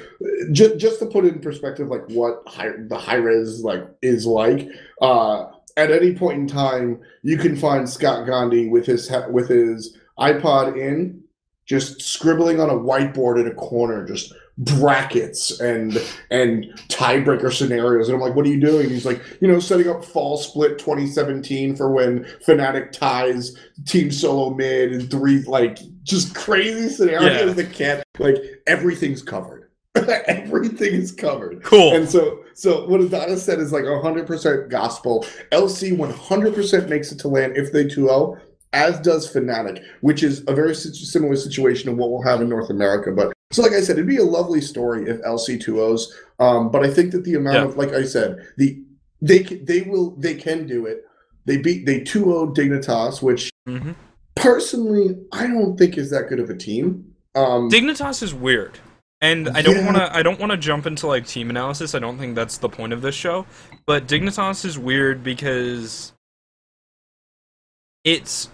just just to put it in perspective, like what high, the Hi-Rez like is like. Uh, at any point in time, you can find Scott Gandhi with his with his iPod in, just scribbling on a whiteboard in a corner, just brackets and and tiebreaker scenarios. And I'm like, what are you doing? He's like, you know, setting up fall split 2017 for when Fnatic ties team solo mid and three like just crazy scenarios Yeah. that can't like everything's covered. Everything is covered. Cool. And so, so what Adonis said is like 100% gospel. LC 100% makes it to LAN if they 2-0, as does Fnatic, which is a very si- similar situation to what we'll have in North America. But so, like I said, it'd be a lovely story if LC2Os, Um, but I think that the amount Yeah. of, like I said, the they they will they can do it. They beat they 2-0 Dignitas, which hmm personally I don't think is that good of a team. Um, Dignitas is weird, and I don't Yeah. want to. I don't want to jump into like team analysis. I don't think that's the point of this show. But Dignitas is weird because it's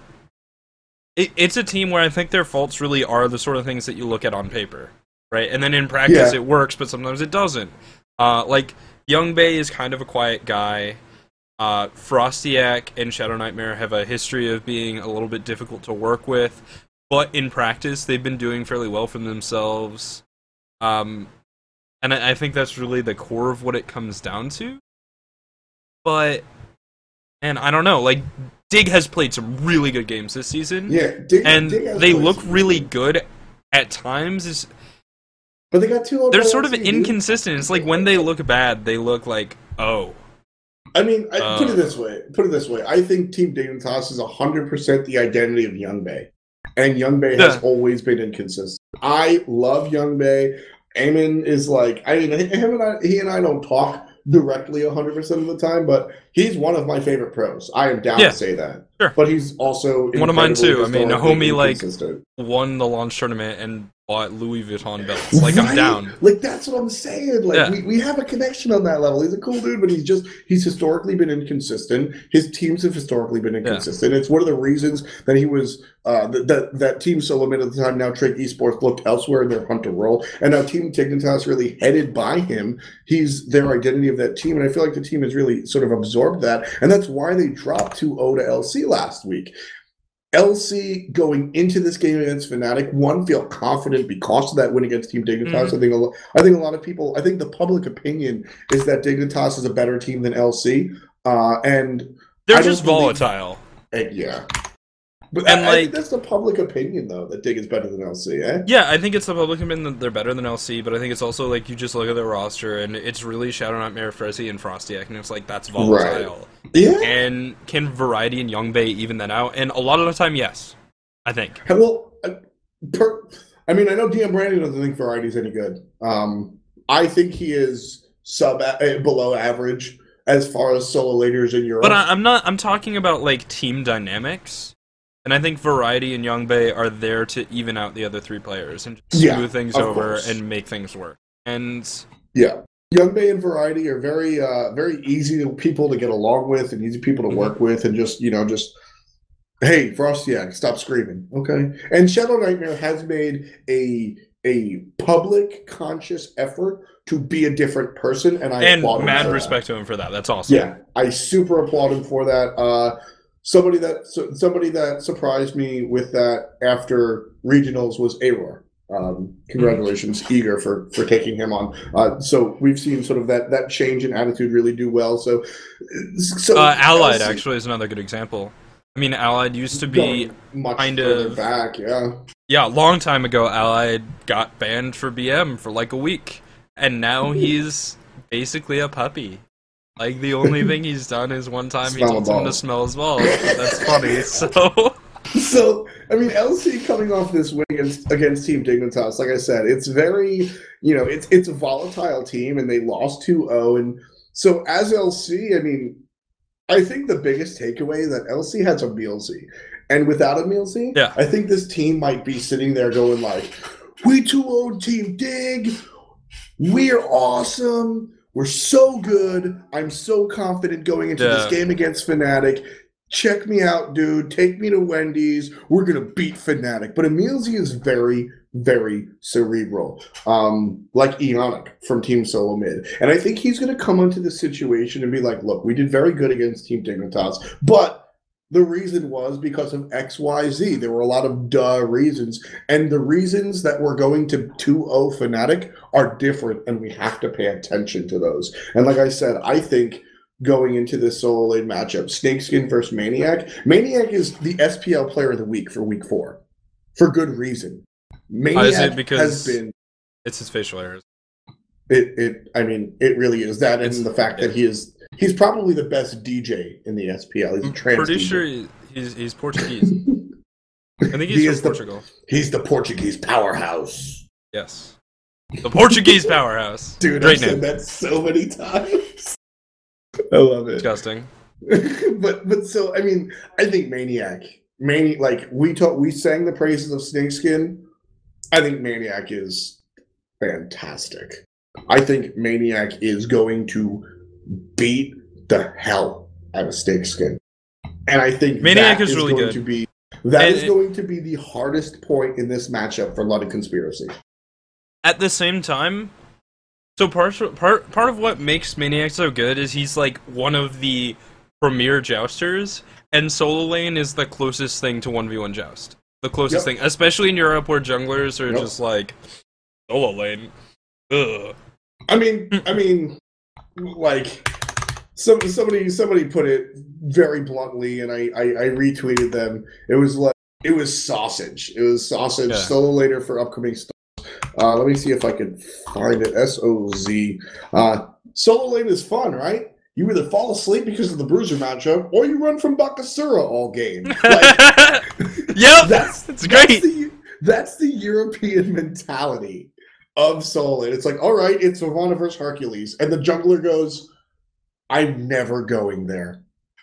it, it's a team where I think their faults really are the sort of things that you look at on paper, right? And then in practice Yeah. it works, but sometimes it doesn't. Uh, like Young Bay is kind of a quiet guy. Uh, Frostiak and Shadow Nightmare have a history of being a little bit difficult to work with, but in practice they've been doing fairly well for themselves. Um, and I, I think that's really the core of what it comes down to. But, and I don't know, like Dig has played some really good games this season, yeah, Dig, and Dig they look really good- good at times. Is But they got 2-0 they're sort of inconsistent. It's like when they look bad, they look like oh. I mean, I, put Uh, it this way. Put it this way. I think Team Dignitas is hundred percent the identity of Young Bay, and Young Bay has Yeah. always been inconsistent. I love Young Bay. Eamon is like, I mean, him and I, he and I don't talk directly hundred percent of the time, but he's one of my favorite pros. I am down Yeah. to say that. Sure. But he's also One of mine too. I mean, homie, like. Won the launch tournament and bought Louis Vuitton belts. Like I'm down. Like that's what I'm saying. Like Yeah. we, we have a connection on that level. He's a cool dude, but he's just he's historically been inconsistent. His teams have historically been inconsistent. It's one of the reasons that he was uh that that, that team solo mid at the time now Trick Esports looked elsewhere in their hunt to roll. And now Team Dignitas really headed by him. He's their identity of that team. And I feel like the team has really sort of absorbed that. And that's why they dropped 2-0 to LC last week. LC going into this game against Fnatic, one feel confident because of that win against Team Dignitas. Mhm. I think a lo- I think a lot of people. I think the public opinion is that Dignitas is a better team than LC, uh, and They're just believe- volatile. uh, yeah. But And, I, I think like- that's the public opinion, though, that Dig is better than LC. Eh? Yeah, I think it's the public opinion that they're better than LC, but I think it's also like you just look at their roster and it's really Shadow Nightmare, Fresi, and Frostiak, and it's like that's volatile. Right. Yeah. And can Variety and Young Bay even that out? And a lot of the time, yes. I think. Well, uh, per, I mean, I know DM Brandon doesn't think Variety's any good. Um, I think he is sub uh, below average as far as solo leaders in Europe. But I, I'm not. I'm talking about like team dynamics, and I think Variety and Young Bay are there to even out the other three players and just Yeah, smooth things over course. and make things work. And Yeah. Young Bay and Variety are very uh very easy people to get along with and easy people to Mhm. work with and just, you know, just hey, Frostiak, stop screaming. Okay. And Shadow Nightmare has made a a public conscious effort to be a different person and I and applaud him mad for that. respect to him for that. That's awesome. Yeah, I super applaud him for that. Uh, somebody that somebody that surprised me with that after regionals was Auror. Um, congratulations, eager for for taking him on. Uh, so we've seen sort of that that change in attitude really do well. So, so Uh, Allied actually is another good example. I mean, Allied used to be much kind of- back. Yeah, yeah, a long time ago. Allied got banned for BM for like a week, and now he's basically a puppy. Like the only thing he's done is one time he Smell told someone to smell his balls. That's funny. So so I mean, LC coming off this win against against Team Dignitas, like I said, it's very you know it's it's a volatile team, and they lost 2-0. and so as LC, I mean, I think the biggest takeaway that LC has a Mealsy, and without a Mealsy, Yeah. I think this team might be sitting there going like, "We 2-0 Team Dig, we're awesome." We're so good. I'm so confident going into this game against Fnatic. check me out, dude. Take me to Wendy's. We're gonna beat Fnatic. But Emilzy is very, very cerebral, um, like Eonic from Team Solo Mid. And I think he's gonna come into this situation and be like, "Look, we did very good against Team Dignitas, but." The reason was because of XYZ. There were a lot of duh reasons. And the reasons that we're going to 2 0 Fnatic are different, and we have to pay attention to those. And like I said, I think going into this solo lane matchup. Snakeskin versus Maniac. Maniac is the SPL player of the week for week four, for good reason. Oh, Maniac Oh, it because- has been It's his facial errors. it. It. I mean, it really is that, It's- and the fact that he is. He's probably the best DJ in the SPL. He's a I'm trans pretty DJ. sure he's he's Portuguese. I think he's He from is the- Portugal. He's the Portuguese powerhouse. Yes, the Portuguese powerhouse. Dude, great I've said that so many times. I love it. Disgusting. but but so I mean, I think Maniac, Maniac, like we talk, we sang the praises of Snakeskin. I think Maniac is fantastic. I think Maniac is going to beat the hell out of Snakeskin, and I think Maniac that is really going good. to be that And is going to be the hardest point in this matchup for London Conspiracy. At the same time, so part part part of what makes Maniac so good is he's like one of the premier jousters, and solo lane is the closest thing to one v one joust. The closest Yep. thing, especially in Europe where junglers are Yep. just like solo lane. Ugh. I mean, hmm. I mean, like some somebody somebody put it very bluntly, and I, I I retweeted them. It was like it was sausage. It was sausage. Yeah. Solo later for upcoming stuff. Uh, let me see if I can find it. S O Z. Uh, solo lane is fun, right? You either fall asleep because of the bruiser matchup, or you run from Bakasura all game. Like, yep, that's it's great. That's the, that's the European mentality of Soul. And it's like, all right, it's Ravana versus Hercules. And the jungler goes, I'm never going there.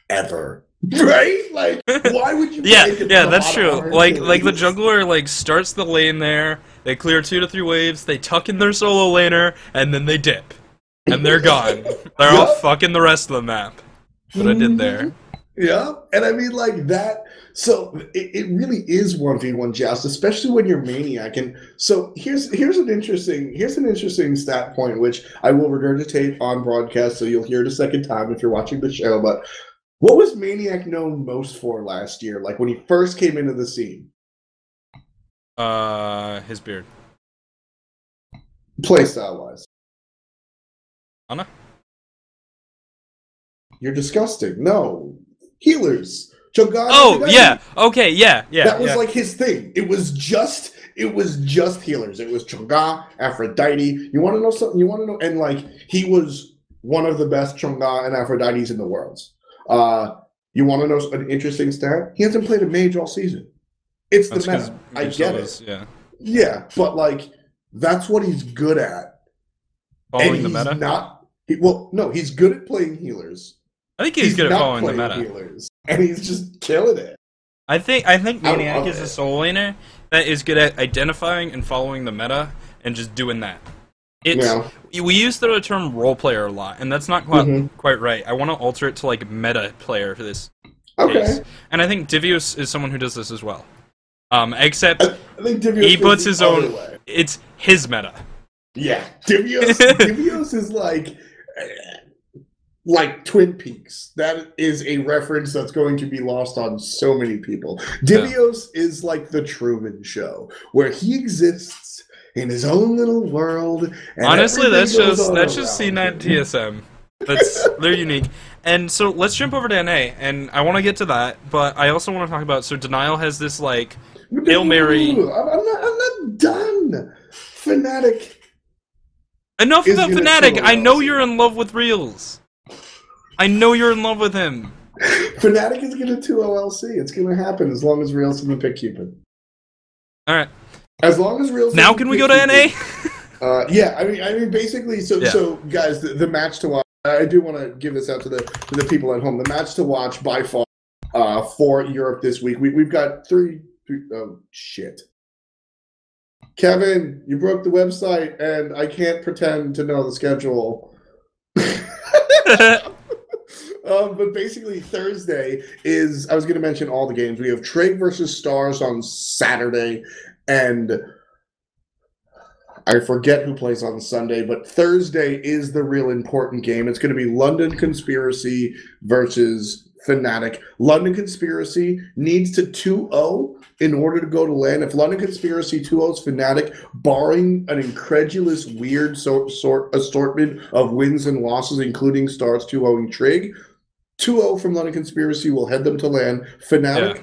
Ever. Right? Like, why would you yeah, make it yeah, that's true. Like, like the jungler like starts the lane there. They clear two to three waves. They tuck in their solo laner, and then they dip, and they're gone. They're all fucking the rest of the map. What I did mm-hmm. there. Yeah. And I mean, like that. So it, it really is 1v1 joust, especially when you're maniac. And so here's here's an interesting here's an interesting stat point, which I will regurgitate on broadcast, so you'll hear it a second time if you're watching the show. But what was Maniac known most for last year? Like when he first came into the scene? Uh, his beard. Playstyle wise. Ana? You're disgusting. No. Healers. Cho'Gath Oh yeah. Okay. Yeah. Yeah. that was yeah. like his thing. It was just it was just healers. It was Chang'e, Aphrodite. You want to know something? You want to know? And like he was one of the best Chang'e and Aphrodites in the world. Uh, you want to know an interesting stat? He hasn't played a mage all season. It's the That's 'cause meta. I get Silva's- it. Yeah. Yeah, but like that's what he's good at. Following and the he's meta. Not. He, well, no, he's good at playing healers. I think he's, good at following the meta. Healers, and he's just killing it. I think I think Maniac love is a it. solo laner that is good at identifying and following the meta and just doing that. It's Yeah. we use the term role player a lot, and that's not quite Mhm. quite right. I want to alter it to like meta player for this Okay. case, and I think Divios is someone who does this as well. Um, except I, I think Divios he puts his own. way. It's his meta. Yeah, Divios. Divios is like, like Twin Peaks. That is a reference that's going to be lost on so many people. Divios is like the Truman Show, where he exists in his own little world. And Honestly, that's just that's just C9. TSM. That's they're unique. And so let's jump over to NA, and I want to get to that, but I also want to talk about. So Denial has this like Hail Mary. I'm, I'm not. I'm not done. Fnatic. enough about gonna Fnatic. I know you're in love with Reels. I know you're in love with him. Fnatic is gonna two OLC. It's gonna happen as long as Reels the pick Cupid. All right, As long as Reels. now can we go to Cupid- NA? Uh, yeah, I mean, I mean, basically, so Yeah. so guys, the, the match to watch. I do want to give this out to the to the people at home. The match to watch by far uh, for Europe this week. We we've got three. Three oh shit. Kevin, you broke the website, and I can't pretend to know the schedule. Um, but basically, Thursday is. I was going to mention all the games. We have Trig versus Stars on Saturday, and I forget who plays on Sunday, but Thursday is the real important game. It's going to be London Conspiracy versus Fnatic. London Conspiracy needs to 2 0 in order to go to LAN. If London Conspiracy 2 0's Fnatic, barring an incredulous, weird sort, sort assortment of wins and losses, including Stars 2 0 Trig, 2 0 from London Conspiracy will head them to LAN. Fnatic, Yeah.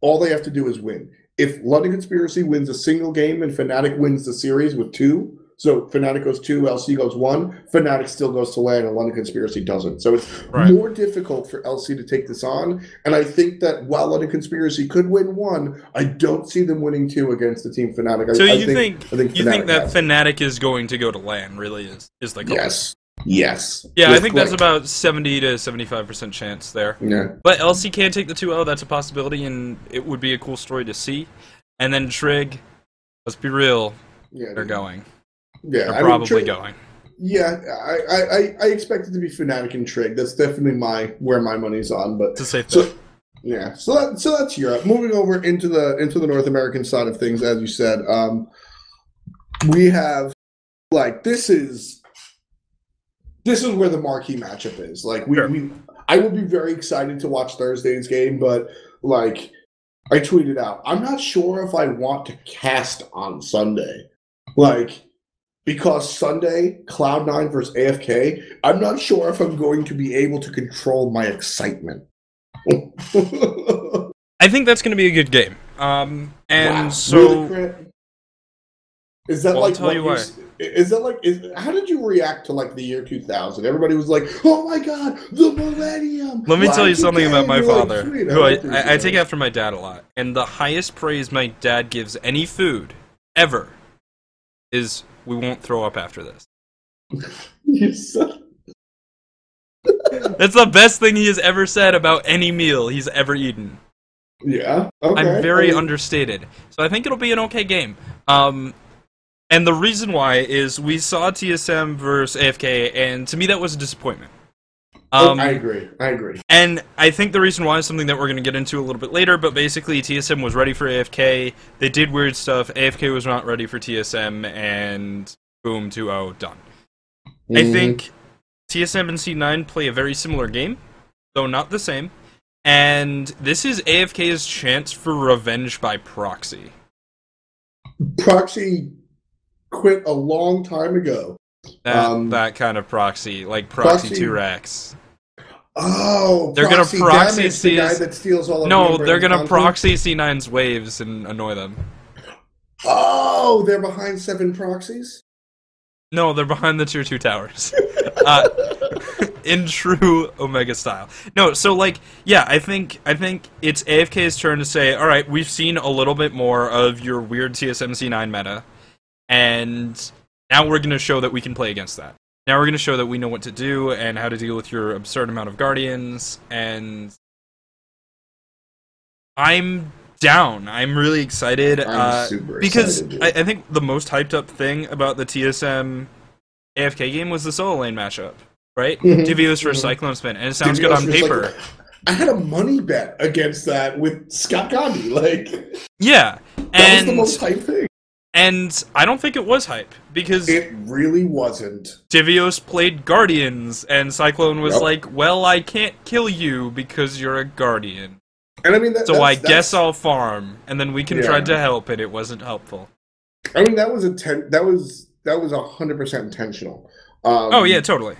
all they have to do is win. If London Conspiracy wins a single game and Fnatic wins the series with two, so Fnatic goes two, LC goes one, Fnatic still goes to LAN, and London Conspiracy doesn't. So it's Right. more difficult for LC to take this on. And I think that while London Conspiracy could win one, I don't see them winning two against the team Fnatic. So I you think, I think you think that has. Fnatic is going to go to LAN? Really is is the goal? Yes. Yes. Yeah, I think that's about seventy to seventy-five percent chance there. Yeah. But LC can take the 2-0. That's a possibility, and it would be a cool story to see. And then Trig, let's be real, Yeah. they're going. Yeah. They're I mean, probably Trig- going. Yeah, I, I, I- I expect it to be Fnatic and Trig. That's definitely my where my money's on. But It's a safe So bet. yeah, so that, so that's Europe. Moving over into the into the North American side of things, as you said, um, we have like this is this is where the marquee matchup is. Like we, Sure. we I will be very excited to watch Thursday's game, but like I tweeted out, I'm not sure if I want to cast on Sunday, like. Because Sunday, Cloud9 versus AFK, I'm not sure if I'm going to be able to control my excitement. I think that's going to be a good game. Um, and Wow. so Really, is that Well, I'll like tell you you why. Is that like? Is, how did you react to like the year 2000? Everybody was like, "Oh my god, the millennium!" Let me tell you something about my You're like, father, who I, I, I take after my dad a lot. And the highest praise my dad gives any food ever is we won't throw up after this. You son- That's the best thing he has ever said about any meal he's ever eaten. yeah, okay. I'm very understated. So I think it'll be an okay game. Um, and the reason why is we saw TSM versus AFK, and to me that was a disappointment. Um, I agree. I agree. And I think the reason why is something that we're going to get into a little bit later, but basically TSM was ready for AFK. They did weird stuff. AFK was not ready for TSM, and boom, 2 0, done. I Mhm. think TSM and C9 play a very similar game, though not the same. And this is AFK's chance for revenge by proxy. Proxy quit a long time ago. That, Um, that kind of proxy, like Proxy, Proxy- 2Rex. Oh, They're gonna proxy proxy damage, the guy that steals all of No, they're gonna content? proxy C9's waves and annoy them. Oh, they're behind seven proxies. No, they're behind the tier two towers. uh, in true Omega style. No, so like, yeah, I think I think it's AFK's turn to say, all right, we've seen a little bit more of your weird TSMC9 meta, and now we're going to show that we can play against that. Now we're going to show that we know what to do and how to deal with your absurd amount of guardians, and I'm down. I'm really excited. I'm uh, super because excited. I, I think the most hyped up thing about the TSM AFK game was the solo lane matchup, right? Mhm, Divios for mhm. Cyclone Spin, and it sounds Divios good on was like- paper. I had a money bet against that with Scott Gandhi. Like yeah, that and was the most hype thing. And I don't think it was hype because It really wasn't. Divios played Guardians, and Cyclone was Yep. like, "Well, I can't kill you because you're a Guardian, And I mean, that, so that's, I that's- guess I'll farm." And then we can try to help, and it wasn't helpful. I mean, that was a ten, that was that was hundred percent intentional. Um, oh yeah, totally.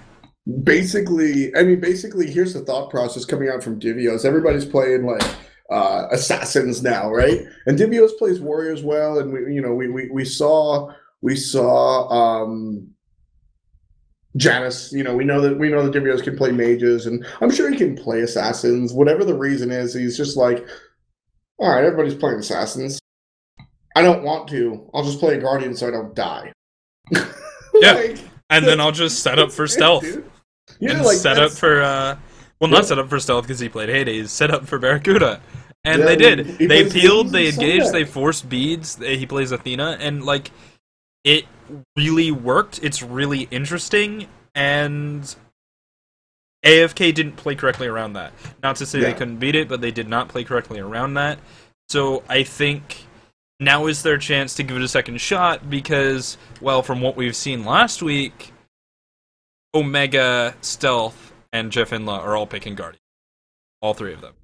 basically i mean basically here's the thought process coming out from divios everybody's playing like uh assassins now right and divios plays warriors well and we you know we we, we saw we saw um Janus, you know, we know that we know that Divios can play mages, and I'm sure he can play assassins. Whatever the reason is, he's just like, all right, everybody's playing assassins. I don't want to. I'll just play a guardian so I don't die. Yeah. Like, And then I'll just set up for stealth. dude. Yeah, and like set up for uh well not set up for stealth because he played Hades, set up for Barracuda. And Yeah, they did. he- he they peeled, they engaged, they forced beads, eh, he plays Athena, and like it really worked. It's really interesting and AFK didn't play correctly around that. Not to say Yeah. they couldn't beat it, but they did not play correctly around that. So I think now is their chance to give it a second shot because, well, from what we've seen last week, Omega, Stealth, and Jeff Hindla are all picking Guardian. All three of them.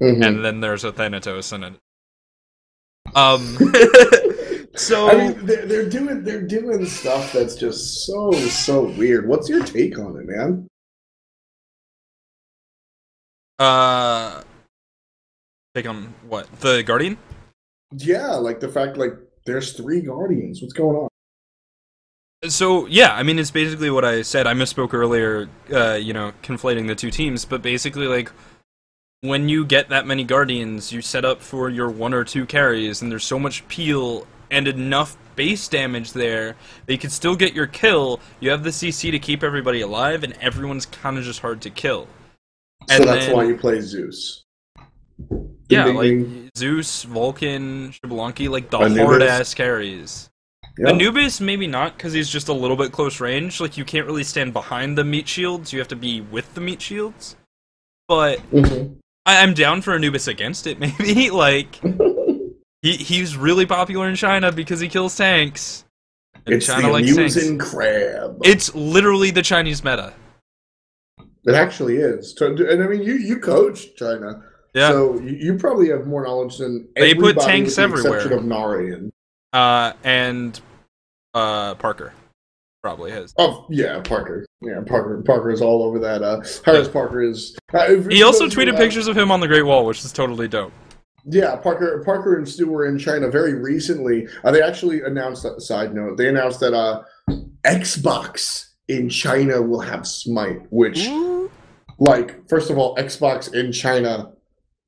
Mhm. And then there's a Thanatos and a. Um. so. I mean, they're, they're doing they're doing stuff that's just so so weird. What's your take on it, man? uh. Take on what? The Guardian? Yeah, like the fact like there's three guardians. What's going on? So yeah, I mean it's basically what I said. I misspoke earlier, uh, you know, conflating the two teams, but basically like when you get that many guardians, you set up for your one or two carries, and there's so much peel and enough base damage there that you can still get your kill. You have the CC to keep everybody alive, and everyone's kind of just hard to kill. So And that's then- why you play Zeus. Yeah, Ding, like ding. Zeus, Vulcan, Xbalanque, like the Anubis. hard ass carries. Yeah. Anubis, maybe not, because he's just a little bit close range. Like, you can't really stand behind the meat shields, you have to be with the meat shields. But Mhm. I- I'm down for Anubis against it, maybe. like, he- he's really popular in China because he kills tanks. And it's China the likes tanks. crab. It's literally the Chinese meta. It actually is. And I mean, you you coach China, Yeah. so you, you probably have more knowledge than They put tanks with the everywhere. exception of Narian. uh, and uh, Parker probably has. Oh yeah, Parker. Yeah, Parker. Parker is all over that. Uh, Harris Parker is. Uh, He also tweeted pictures of him on the Great Wall, which is totally dope. Yeah, Parker. Parker and Stu were in China very recently. Uh, they actually announced that. Side note: They announced that uh, Xbox in China will have Smite, which, like, first of all, Xbox in China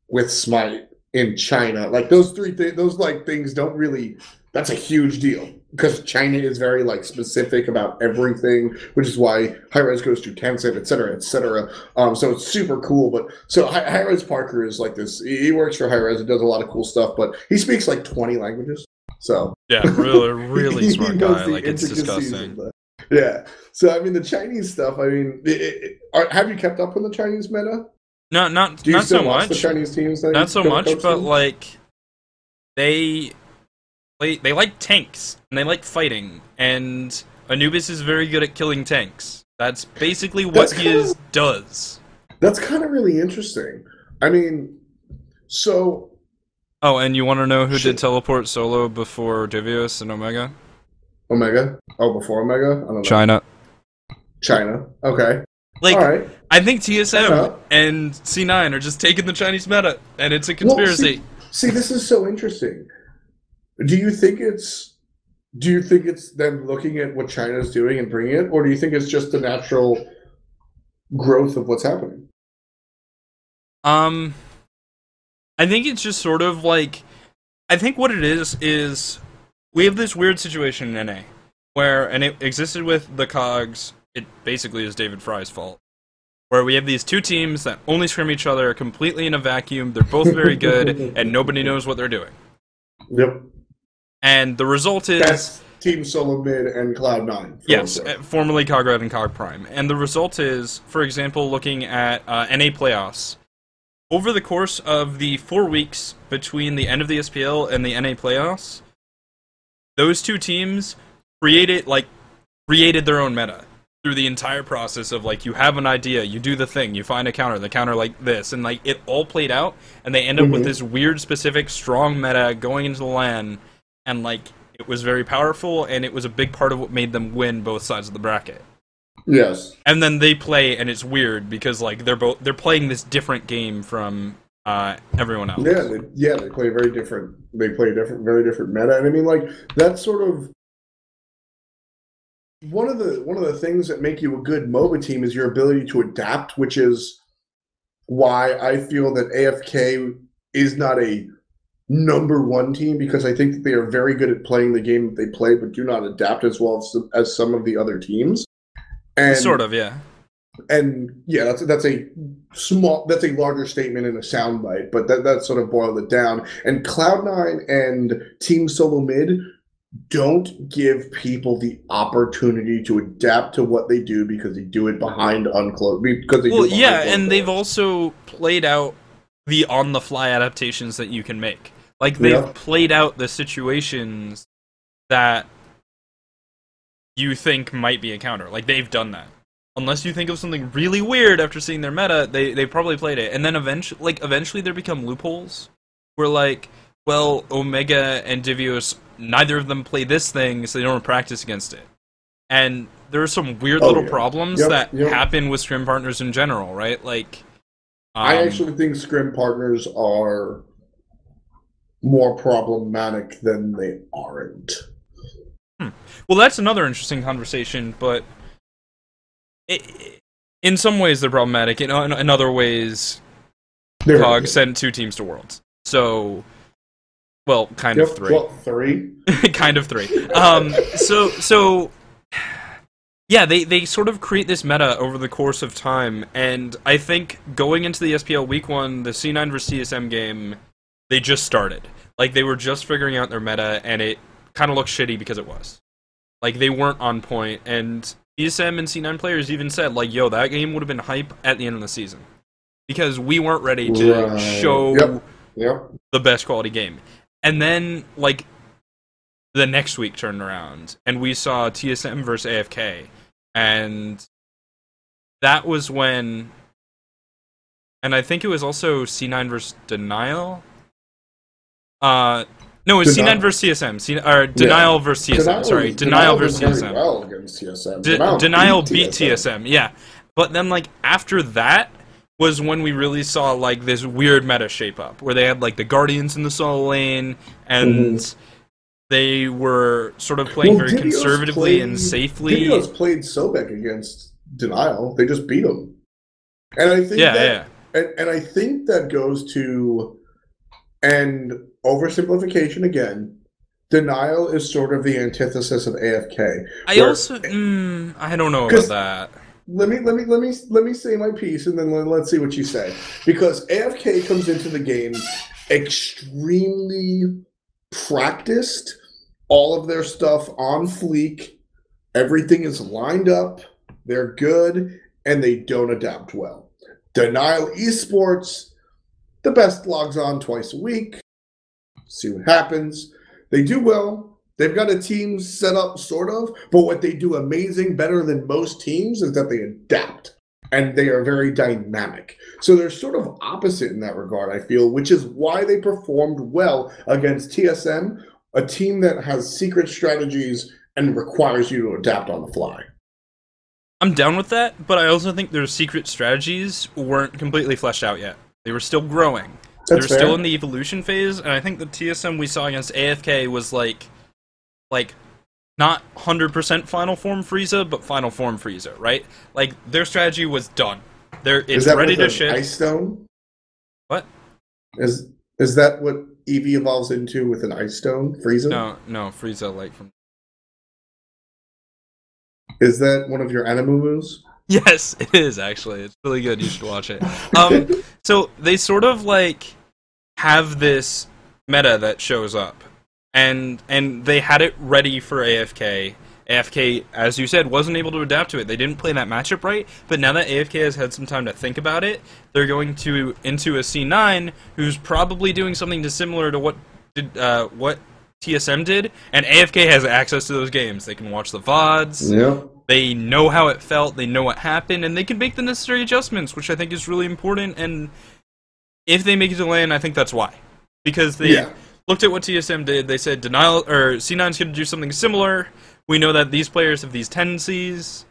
with Smite in China, like those three things, those like things don't really. That's a huge deal because China is very like specific about everything, which is why Hi-Rez goes to Tencent, et cetera, et cetera. Um, so it's super cool. But so Hi- Hi-Rez Parker is like this. He he works for Hi-Rez and does a lot of cool stuff, but he speaks like 20 languages. So Yeah, really, really smart guy. Like it's disgusting. the- Yeah. So I mean, the Chinese stuff. I mean, it, it, are, have you kept up with the Chinese meta? No, not not so watch the much. Chinese teams? Not so much, but them? like they they they like tanks and they like fighting, and Anubis is very good at killing tanks. That's basically what That's he kinda- is does. that's kind of really interesting. I mean, so Oh, and you want to know who Shit. did teleport solo before Divios and Omega? Omega. Oh, before Omega. I don't know. China. China. Okay. Like All right. I think TSM and C9 are just taking the Chinese meta, and it's a Well, conspiracy. see, see, this is so interesting. Do you think it's do you think it's them looking at what China's doing and bringing it, or do you think it's just the natural growth of what's happening? Um, I think it's just sort of like, I think what it is is we have this weird situation in NA where, and it existed with the Cogs. It basically is David Fry's fault. Where we have these two teams that only scrim each other completely in a vacuum. They're both very good, and nobody knows what they're doing. Yep. And the result is That's Team Solo Mid and Cloud Nine. Yes, uh, formerly Cog Red and Cog Prime. And the result is, for example, looking at uh, NA playoffs. Over the course of the four weeks between the end of the SPL and the NA playoffs, those two teams created like created their own meta through the entire process of like you have an idea, you do the thing, you find a counter, the counter like this, and like it all played out, and they end up with Mhm. this weird, specific, strong meta going into the LAN, and like it was very powerful, and it was a big part of what made them win both sides of the bracket. Yes. And then they play, and it's weird because like they're both they're playing this different game from uh, everyone else. Yeah, they, yeah, they play a very different. They play a different, very different meta, and I mean, like that's sort of one of the one of the things that make you a good MOBA team is your ability to adapt, which is why I feel that AFK is not a number one team because I think that they are very good at playing the game that they play, but do not adapt as well as, as some of the other teams. And sort of, yeah. and yeah, that's that's a small that's a larger statement in a soundbite, but that that sort of boiled it down. And Cloud Nine and Team Solo Mid don't give people the opportunity to adapt to what they do because they do it behind unclosed because they well, yeah, and they've also played out the on the fly adaptations that you can make. Like they've Yeah. played out the situations that you think might be a counter. Like they've done that. Unless you think of something really weird after seeing their meta, they they probably played it. And then eventually like eventually there become loopholes where like, well, Omega and Divios neither of them play this thing, so they don't practice against it. And there are some weird Oh, little yeah. problems Yep, that yep. happen with scrim partners in general, right? Like I um, actually think scrim partners are more problematic than they aren't. Well, that's another interesting conversation, but it, in some ways they're problematic. In, in other ways, They're Cog sent two teams to Worlds. So, well, kind Yep, of three. well, three. kind of three. Um, so, so, yeah, they, they sort of create this meta over the course of time, and I think going into the SPL week one, the C9 versus TSM game, they just started. Like, they were just figuring out their meta, and it kind of looked shitty because it was. Like, they weren't on point, and TSM and C9 players even said, like, yo, that game would have been hype at the end of the season. Because we weren't ready to Right. show Yep. Yep. the best quality game. And then like the next week turned around and we saw TSM versus AFK and that was when and I think it was also C9 versus Denial. Uh no, it's was Denial. C9 versus TSM. C- or Denial versus TSM. Denial Sorry, was- Denial, versus TSM. well against TSM. D- Denial, beat TSM. yeah. But then like after that was when we really saw like this weird meta shape up where they had like the Guardians in the solo lane and they were sort of playing Well, very Divios conservatively played- and safely. Divios played Sobek against Denial. They just beat him. And I think yeah, that, yeah. And, and I think that goes to, and oversimplification again, denial is sort of the antithesis of AFK. I where- also mm, I don't know about that. Let me let me let me let me say my piece, and then let, let's see what you say. Because AFK comes into the game extremely practiced, all of their stuff on fleek, everything is lined up, they're good, and they don't adapt well. Denial Esports, the best logs on twice a week. See what happens. They do well. They've got a team set up, sort of, but what they do amazing, better than most teams, is that they adapt and they are very dynamic. So they're sort of opposite in that regard, I feel, which is why they performed well against TSM, a team that has secret strategies and requires you to adapt on the fly. I'm down with that, but I also think their secret strategies weren't completely fleshed out yet. They were still growing. That's They're still in the evolution phase, and I think the TSM we saw against AFK was like, like, not hundred percent final form Frieza, but final form Frieza, right? Like their strategy was done. They're is it's that ready to an ship. Ice stone? What? Is is that what Eevee evolves into with an ice stone? Frieza? No, no, Frieza like from. Is that one of your Animumus? Yes, it is actually. It's really good. You should watch it. Um, so they sort of like have this meta that shows up, and and they had it ready for AFK. AFK, as you said, wasn't able to adapt to it. They didn't play that matchup right. But now that AFK has had some time to think about it, they're going to into a C9 who's probably doing something similar to what did uh, what TSM did, and AFK has access to those games. They can watch the VODs. Yeah. They know how it felt, they know what happened, and they can make the necessary adjustments, which I think is really important. And if they make it to LAN, I think that's why. Because they Yeah. looked at what TSM did, they said denial or C9's going to do something similar. We know that these players have these tendencies,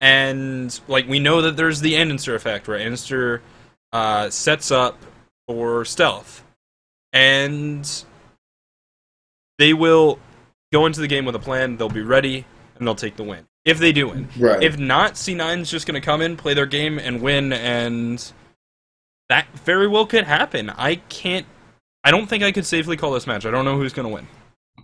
and like we know that there's the Andinster effect, where Andinster uh, sets up for stealth, and they will go into the game with a plan. They'll be ready, and they'll take the win if they do win. Right. If not, C9's just going to come in, play their game, and win, and that very well could happen. I can't. I don't think I could safely call this match. I don't know who's going to win.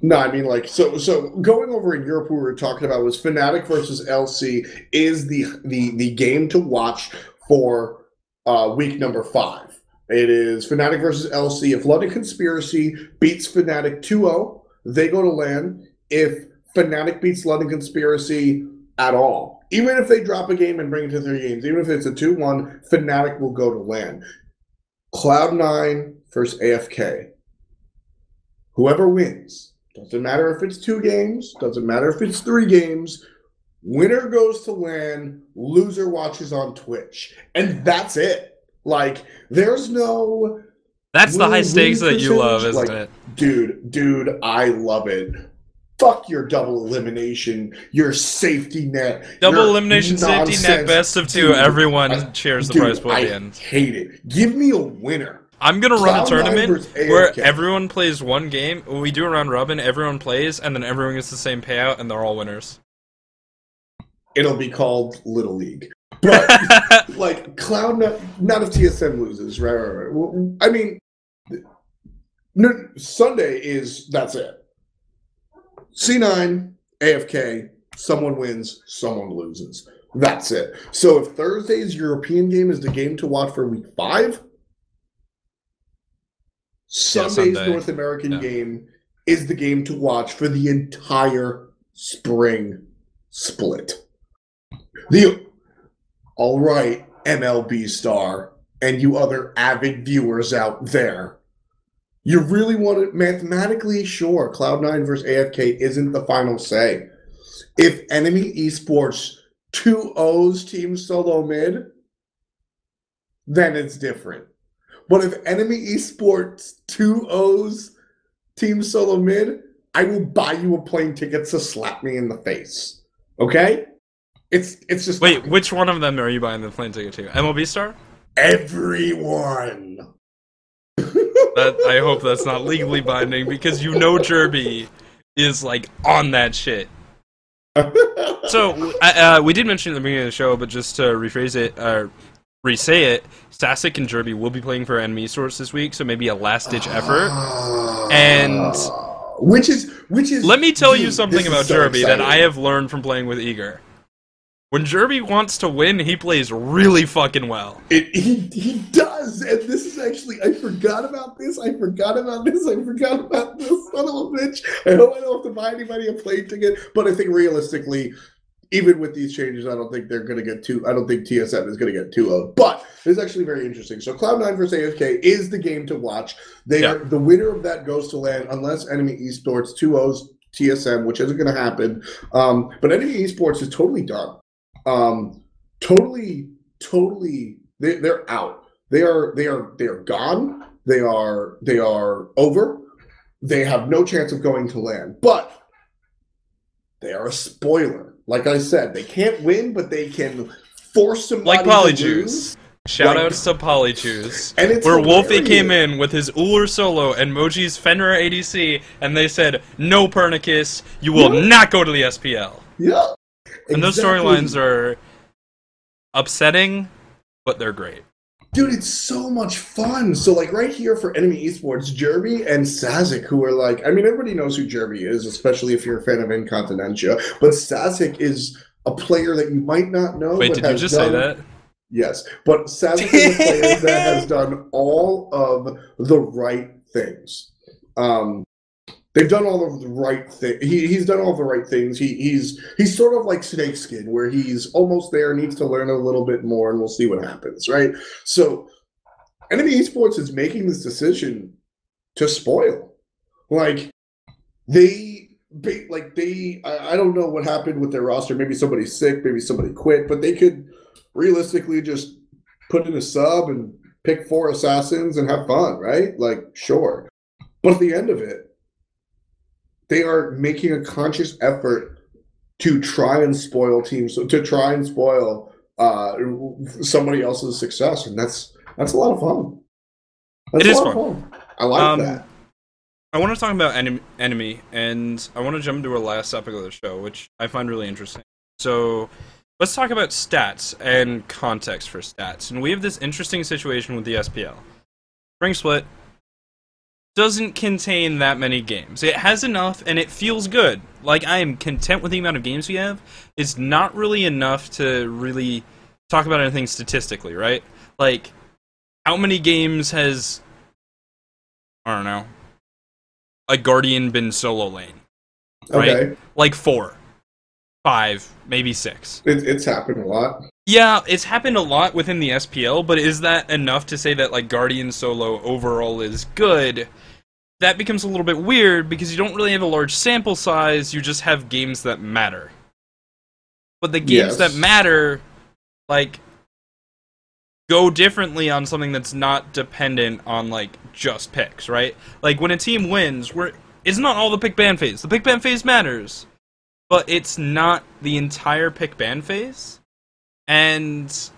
No, I mean like so. So going over in Europe, we were talking about was Fnatic versus LC is the the the game to watch for uh, week number five. It is Fnatic versus LC. If London Conspiracy beats Fnatic 2-0, they go to LAN. if Fnatic beats London Conspiracy at all. Even if they drop a game and bring it to three games, even if it's a 2 1, Fnatic will go to LAN. Cloud9 versus AFK. Whoever wins, doesn't matter if it's two games, doesn't matter if it's three games, winner goes to LAN, loser watches on Twitch. And that's it. Like, there's no. That's the high stakes that you love, isn't like, it? Dude, dude, I love it. Fuck your double elimination, your safety net. Double elimination safety net best of two. Dude, Everyone I- shares the dude, prize pool I at the end. hate it. Give me a winner. I'm gonna run a tournament where AFK. everyone plays one game. We do a round robin. Everyone plays, and then everyone gets the same payout, and they're all winners. It'll be called Little League. But like Cloud, not, not if TSM loses, right? right, right. Well, I mean, no, Sunday is that's it. C9, AFK, someone wins, someone loses. That's it. So if Thursday's European game is the game to watch for week five, Sunday's Sunday. North American Yeah. game is the game to watch for the entire spring split. The all right, MLB star, and you other avid viewers out there. You really want to mathematically sure Cloud9 versus AFK isn't the final say. If enemy esports 2 O's team solo mid, then it's different. But if enemy esports 2 O's team solo mid, I will buy you a plane ticket to slap me in the face. Okay? It's it's just Wait, which one of them are you buying the plane ticket to? MLB Star? everyone. That I hope that's not legally binding because you know Jerby is like on that shit. So uh, uh, we did mention at the beginning of the show, but just to rephrase it, uh, re-say it, Stasik and Jerby will be playing for Enemy Esports this week, so maybe a last-ditch effort. And- which is which is Let me tell you something about so Jerby that. I have learned from playing with Eager. When Jerby wants to win, he plays really fucking well. It, he he does, and this is actually I forgot about this. I forgot about this. I forgot about this. Son of a bitch! I hope I don't have to buy anybody a plane ticket. But I think realistically, even with these changes, I don't think they're going to get too. I don't think TSM is going to get too old. But it's actually very interesting. So Cloud9 versus AFK is the game to watch. They Yeah. are the winner of that goes to LAN unless enemy esports two O's TSM, which isn't going to happen. Um, but enemy esports is totally done. Um, totally, totally, they, they're out. They are, they are, they are gone. They are, they are over. They have no chance of going to LAN. But they are a spoiler. Like I said, they can't win, but they can force somebody Like Polyjuice. Shout Like- outs to Polyjuice. And it's Where Wolfie came in with his Uller solo and Moji's Fenrir ADC, and they said, No Pernicus, you will Yeah. not go to the SPL. Yeah. And those storylines are upsetting, but they're great. Dude, it's so much fun. So, like, right here for Enemy Esports, Jerby and Sazik, who are like, I mean, everybody knows who Jerby is, especially if you're a fan of Incontinentia. But Sazik is a player that you might not know. Wait, did you just done, say that? Yes. But Sazik is a player that has done all of the right things. Um, they've done all of the right thing. He, he's done all the right things. He, he's he's sort of like Snakeskin, where he's almost there, needs to learn a little bit more, and we'll see what happens, right? So, Enemy Esports is making this decision to spoil. Like they, like they. I, I don't know what happened with their roster. Maybe somebody's sick. Maybe somebody quit. But they could realistically just put in a sub and pick four assassins and have fun, right? Like sure. But at the end of it, they are making a conscious effort to try and spoil teams, to try and spoil uh, somebody else's success, and that's that's a lot of fun. That's It a is lot of fun. fun. I like Um, that. I want to talk about enem- enemy, and I want to jump into our last topic of the show, which I find really interesting. So, let's talk about stats and context for stats. And we have this interesting situation with the SPL. Spring Split doesn't contain that many games. It has enough, and it feels good. Like I am content with the amount of games we have. It's not really enough to really talk about anything statistically, right? Like, how many games has I don't know a guardian been solo lane? right? Okay, Like four, five, maybe six. it, it's happened a lot. Yeah, it's happened a lot within the SPL, but is that enough to say that like Guardian Solo overall is good? That becomes a little bit weird because you don't really have a large sample size, you just have games that matter. But the games Yes. that matter like go differently on something that's not dependent on like just picks, right? Like when a team wins, we're it's not all the pick ban phase. The pick ban phase matters, but it's not the entire pick ban phase. And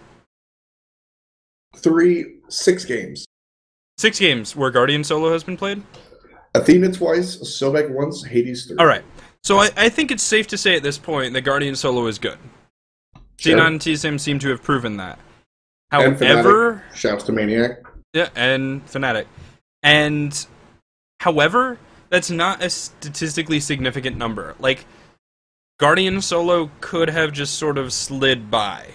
Three, six games. six games where Guardian Solo has been played. Athena twice, Sobek once, Hades three. All right. So I, I think it's safe to say at this point that Guardian Solo is good. Sure. Xenon and TSM seem to have proven that. Fnatic. However, Shouts to Maniac. yeah, and Fnatic. And however, that's not a statistically significant number. Like Guardian Solo could have just sort of slid by.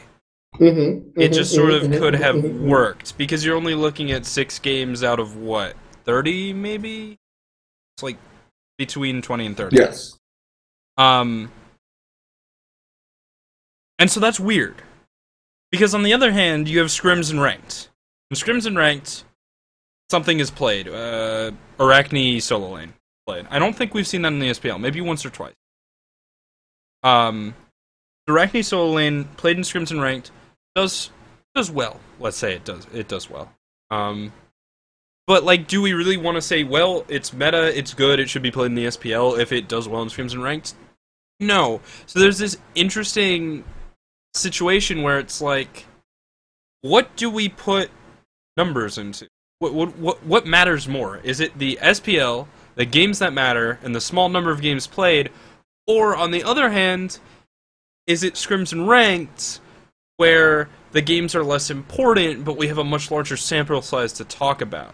Mm-hmm, It just sort of could have worked because you're only looking at 6 games out of what? 30 maybe? It's like between 20 and 30. Yes. Um, and so that's weird. Because on the other hand, you have scrims and ranked. In scrims and ranked, something is played. Uh, Arachne solo lane played. I don't think we've seen that in the SPL. Maybe once or twice. Um, Arachne solo lane played in scrims and ranked does does well. Let's say it does. It does well. Um, but like, do we really want to say, well, it's meta, it's good, it should be played in the SPL if it does well in scrims and ranked? No. So there's this interesting situation where it's like, what do we put numbers into? What what what, what matters more? Is it the SPL, the games that matter, and the small number of games played, or on the other hand, is it scrims and ranked, where the games are less important, but we have a much larger sample size to talk about?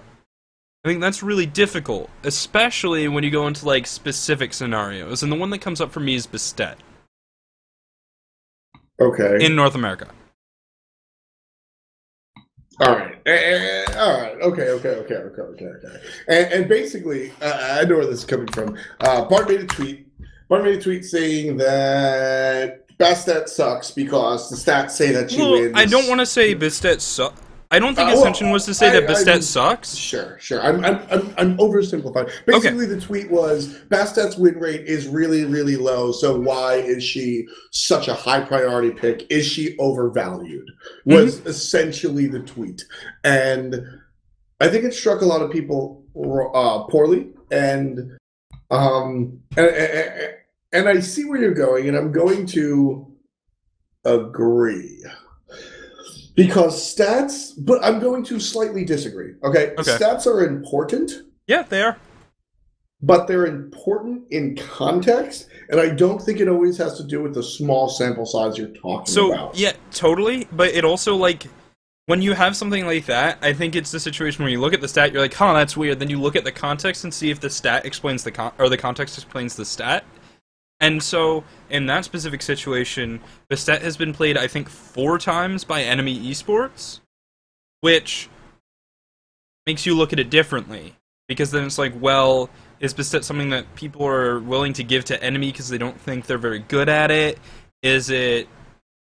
I think that's really difficult, especially when you go into like specific scenarios. And the one that comes up for me is Bastet Okay. in North America. all right. All right. Okay. Okay. Okay. Okay. Okay. Okay. And, and basically, uh, I know where this is coming from. Uh, Bart made a tweet. Bart made a tweet saying that Bastet sucks because the stats say that she Well, wins. I don't want to say Bastet sucks. I don't think Uh, his well, intention was to say I- that I Bastet mean- sucks. Sure, sure. I'm, I'm, I'm, I'm oversimplifying. Basically, the tweet was Bastet's win rate is really, really low. So why is she such a high priority pick? Is she overvalued? Was essentially the tweet, and I think it struck a lot of people uh, poorly. And um, and, and and I see where you're going, and I'm going to agree because stats but i'm going to slightly disagree okay, Okay. stats are important Yeah, they are. but they're important in context and i don't think it always has to do with the small sample size you're talking So about yeah, totally. But it also like when you have something like that, I think it's the situation where you look at the stat, you're like, "Huh, that's weird." Then you look at the context and see if the stat explains the con- or the context explains the stat. And so, in that specific situation, the stat has been played, I think, four times by enemy esports, which makes you look at it differently. Because then it's like, well, is Bastet something that people are willing to give to enemy because they don't think they're very good at it? Is it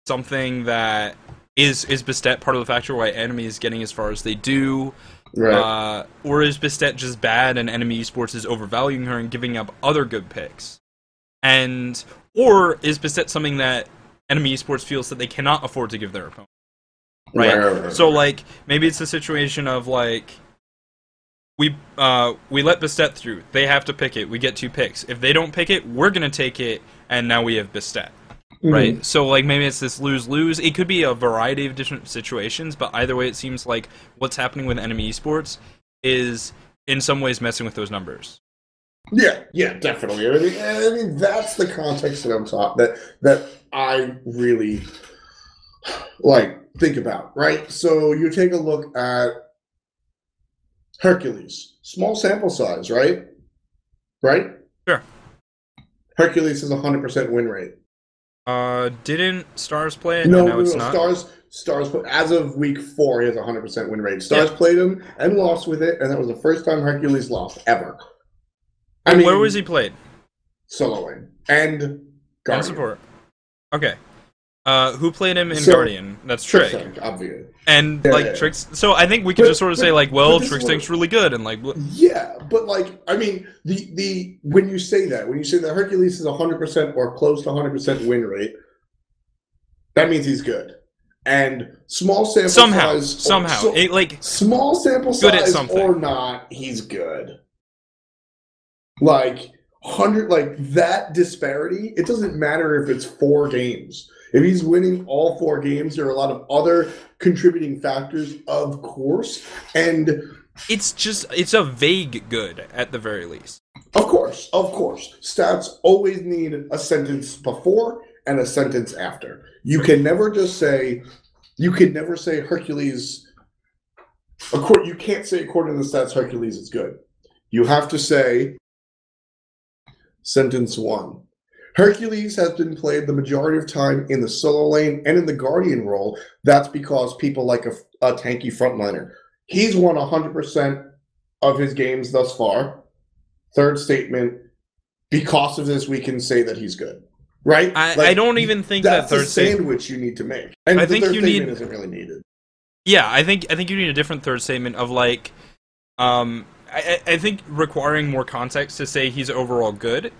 something that is is Bastet part of the factor why enemy is getting as far as they do? right Uh, or is Bastet just bad and enemy esports is overvaluing her and giving up other good picks? And or is Bastet something that enemy esports feels that they cannot afford to give their opponent? right? right, right, So like maybe it's a situation of like we uh we let Bastet through. They have to pick it. We get two picks. If they don't pick it, we're gonna take it, and now we have Bastet. Mhm. Right. So like maybe it's this lose lose. It could be a variety of different situations, but either way, it seems like what's happening with enemy esports is in some ways messing with those numbers. Yeah, yeah, definitely. I mean, I mean that's the context that I'm talking that that I really like think about, right? So you take a look at Hercules, small sample size, right? Right? Sure. Hercules is a hundred percent win rate. Uh, didn't Stars play it? No, no, it's no. not. Stars, Stars. As of week four, he has a hundred percent win rate. Stars played him and lost with it, and that was the first time Hercules lost ever. I mean, Where was he played? Soloing and And support. Okay. Uh, who played him in So, Guardian? That's Trick. Trick, obviously. And Yeah, like yeah. Trick's. So I think we can But- just sort of but- say like, well, this is Trick's what- tank's really good, and like, bl- Yeah, but like I mean, the the when you say that, when you say that Hercules is hundred percent or close to hundred percent win rate, that means he's good. And small sample somehow, size, or- somehow, so- it like small sample size or not, he's good. Like hundred, like that disparity. It doesn't matter if it's four games. If he's winning all four games, there are a lot of other contributing factors, of course, and it's just it's a vague good at the very least. of course, of course, stats always need a sentence before and a sentence after. You can never just say, you can never say Hercules. Accord, you can't say according to the stats Hercules is good. You have to say sentence one. Hercules has been played the majority of time in the solo lane and in the guardian role. That's because people like a, a tanky frontliner. He's won 100% of his games thus far. Third statement, because of this, we can say that he's good. Right? I, Like, I don't even think that that's the third statement. sandwich you need to make. And I the think third you statement need- isn't really needed. Yeah, I think I think you need a different third statement of like, um, I I think requiring more context to say he's overall good.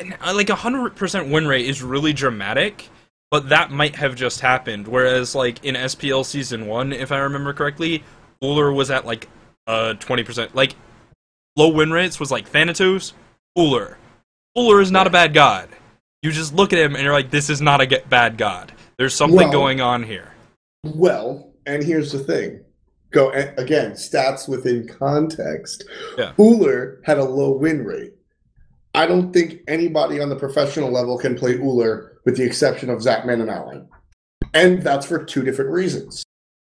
Uh, like a hundred percent win rate is really dramatic, but that might have just happened. Whereas like in SPL season one, if I remember correctly, Uller was at like uh twenty percent. Like low win rates was like Thanatos, Uller. Uller is not a bad god. You just look at him and you're like, this is not a ge- bad god. There's something Well- going on here. Well, and here's the thing. Go again, stats within context. Yeah. Uller had a low win rate. I don't think anybody on the professional level can play Uller with the exception of Zapman and Allied. And that's for two different reasons.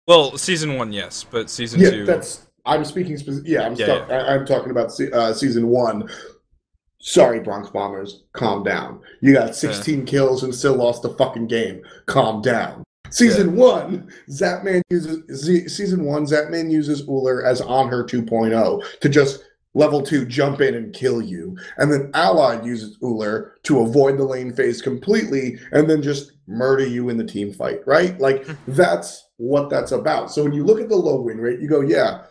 Well, season one, yes, but season yeah, two, that's I'm speaking speci- yeah, I'm Yeah, stuck, I, I'm talking about se- uh, season 1. Sorry Bronx Bombers, calm down. You got 16 kills and still lost the fucking game. Calm down. Season one, Zapman uses Z, season one. Zapman uses Uller as Anhur 2.0 to just level two jump in and kill you, and then Allied uses Uller to avoid the lane phase completely and then just murder you in the team fight. Right? Like hmm. that's what that's about. So when you look at the low win rate, you go, yeah,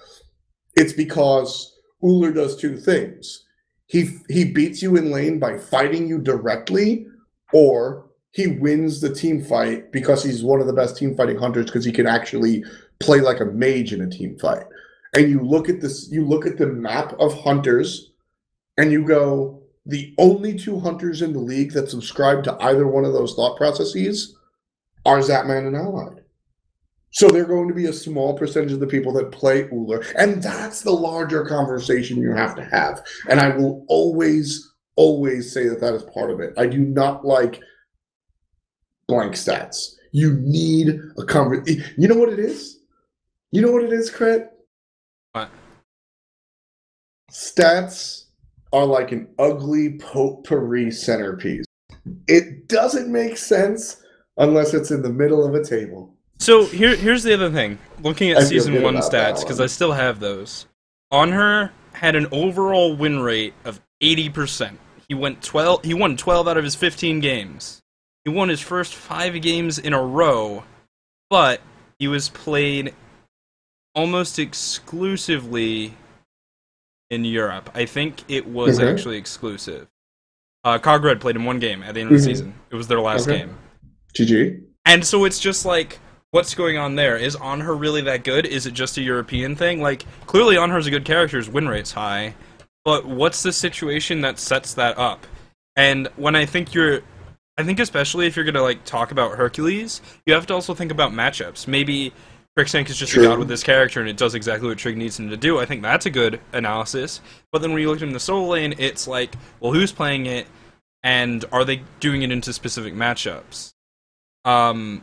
it's because Uller does two things. He he beats you in lane by fighting you directly, or he wins the team fight because he's one of the best team fighting hunters because he can actually play like a mage in a team fight. And you look at this, you look at the map of hunters, and you go, the only two hunters in the league that subscribe to either one of those thought processes are Zapman and Allied. So they're going to be a small percentage of the people that play Uller. And that's the larger conversation you have to have. And I will always, always say that that is part of it. I do not like blank stats. You need a conversation. You know what it is? You know what it is, Krett? What? Stats are like an ugly potpourri centerpiece. It doesn't make sense unless it's in the middle of a table. So here, here's the other thing. Looking at I season one stats because. I still have those. Anhur had an overall win rate of eighty percent. He went twelve. He won twelve out of his fifteen games. He won his first five games in a row, but he was played almost exclusively in Europe. I think it was Okay. actually exclusive. Uh, Cog Red played in one game at the end of the Mhm. season. It was their last Okay. game. GG. And so it's just like, what's going on there? Is Anhur really that good? Is it just a European thing? Like, clearly Anhur's a good character, his win rate's high, but what's the situation that sets that up? And when I think you're, I think especially if you're gonna like talk about Hercules, you have to also think about matchups. Maybe Trixtank is just True. a god with this character and it does exactly what Trig needs him to do. I think that's a good analysis. But then when you look at him in the solo lane, it's like, well, who's playing it, and are they doing it into specific matchups? Um,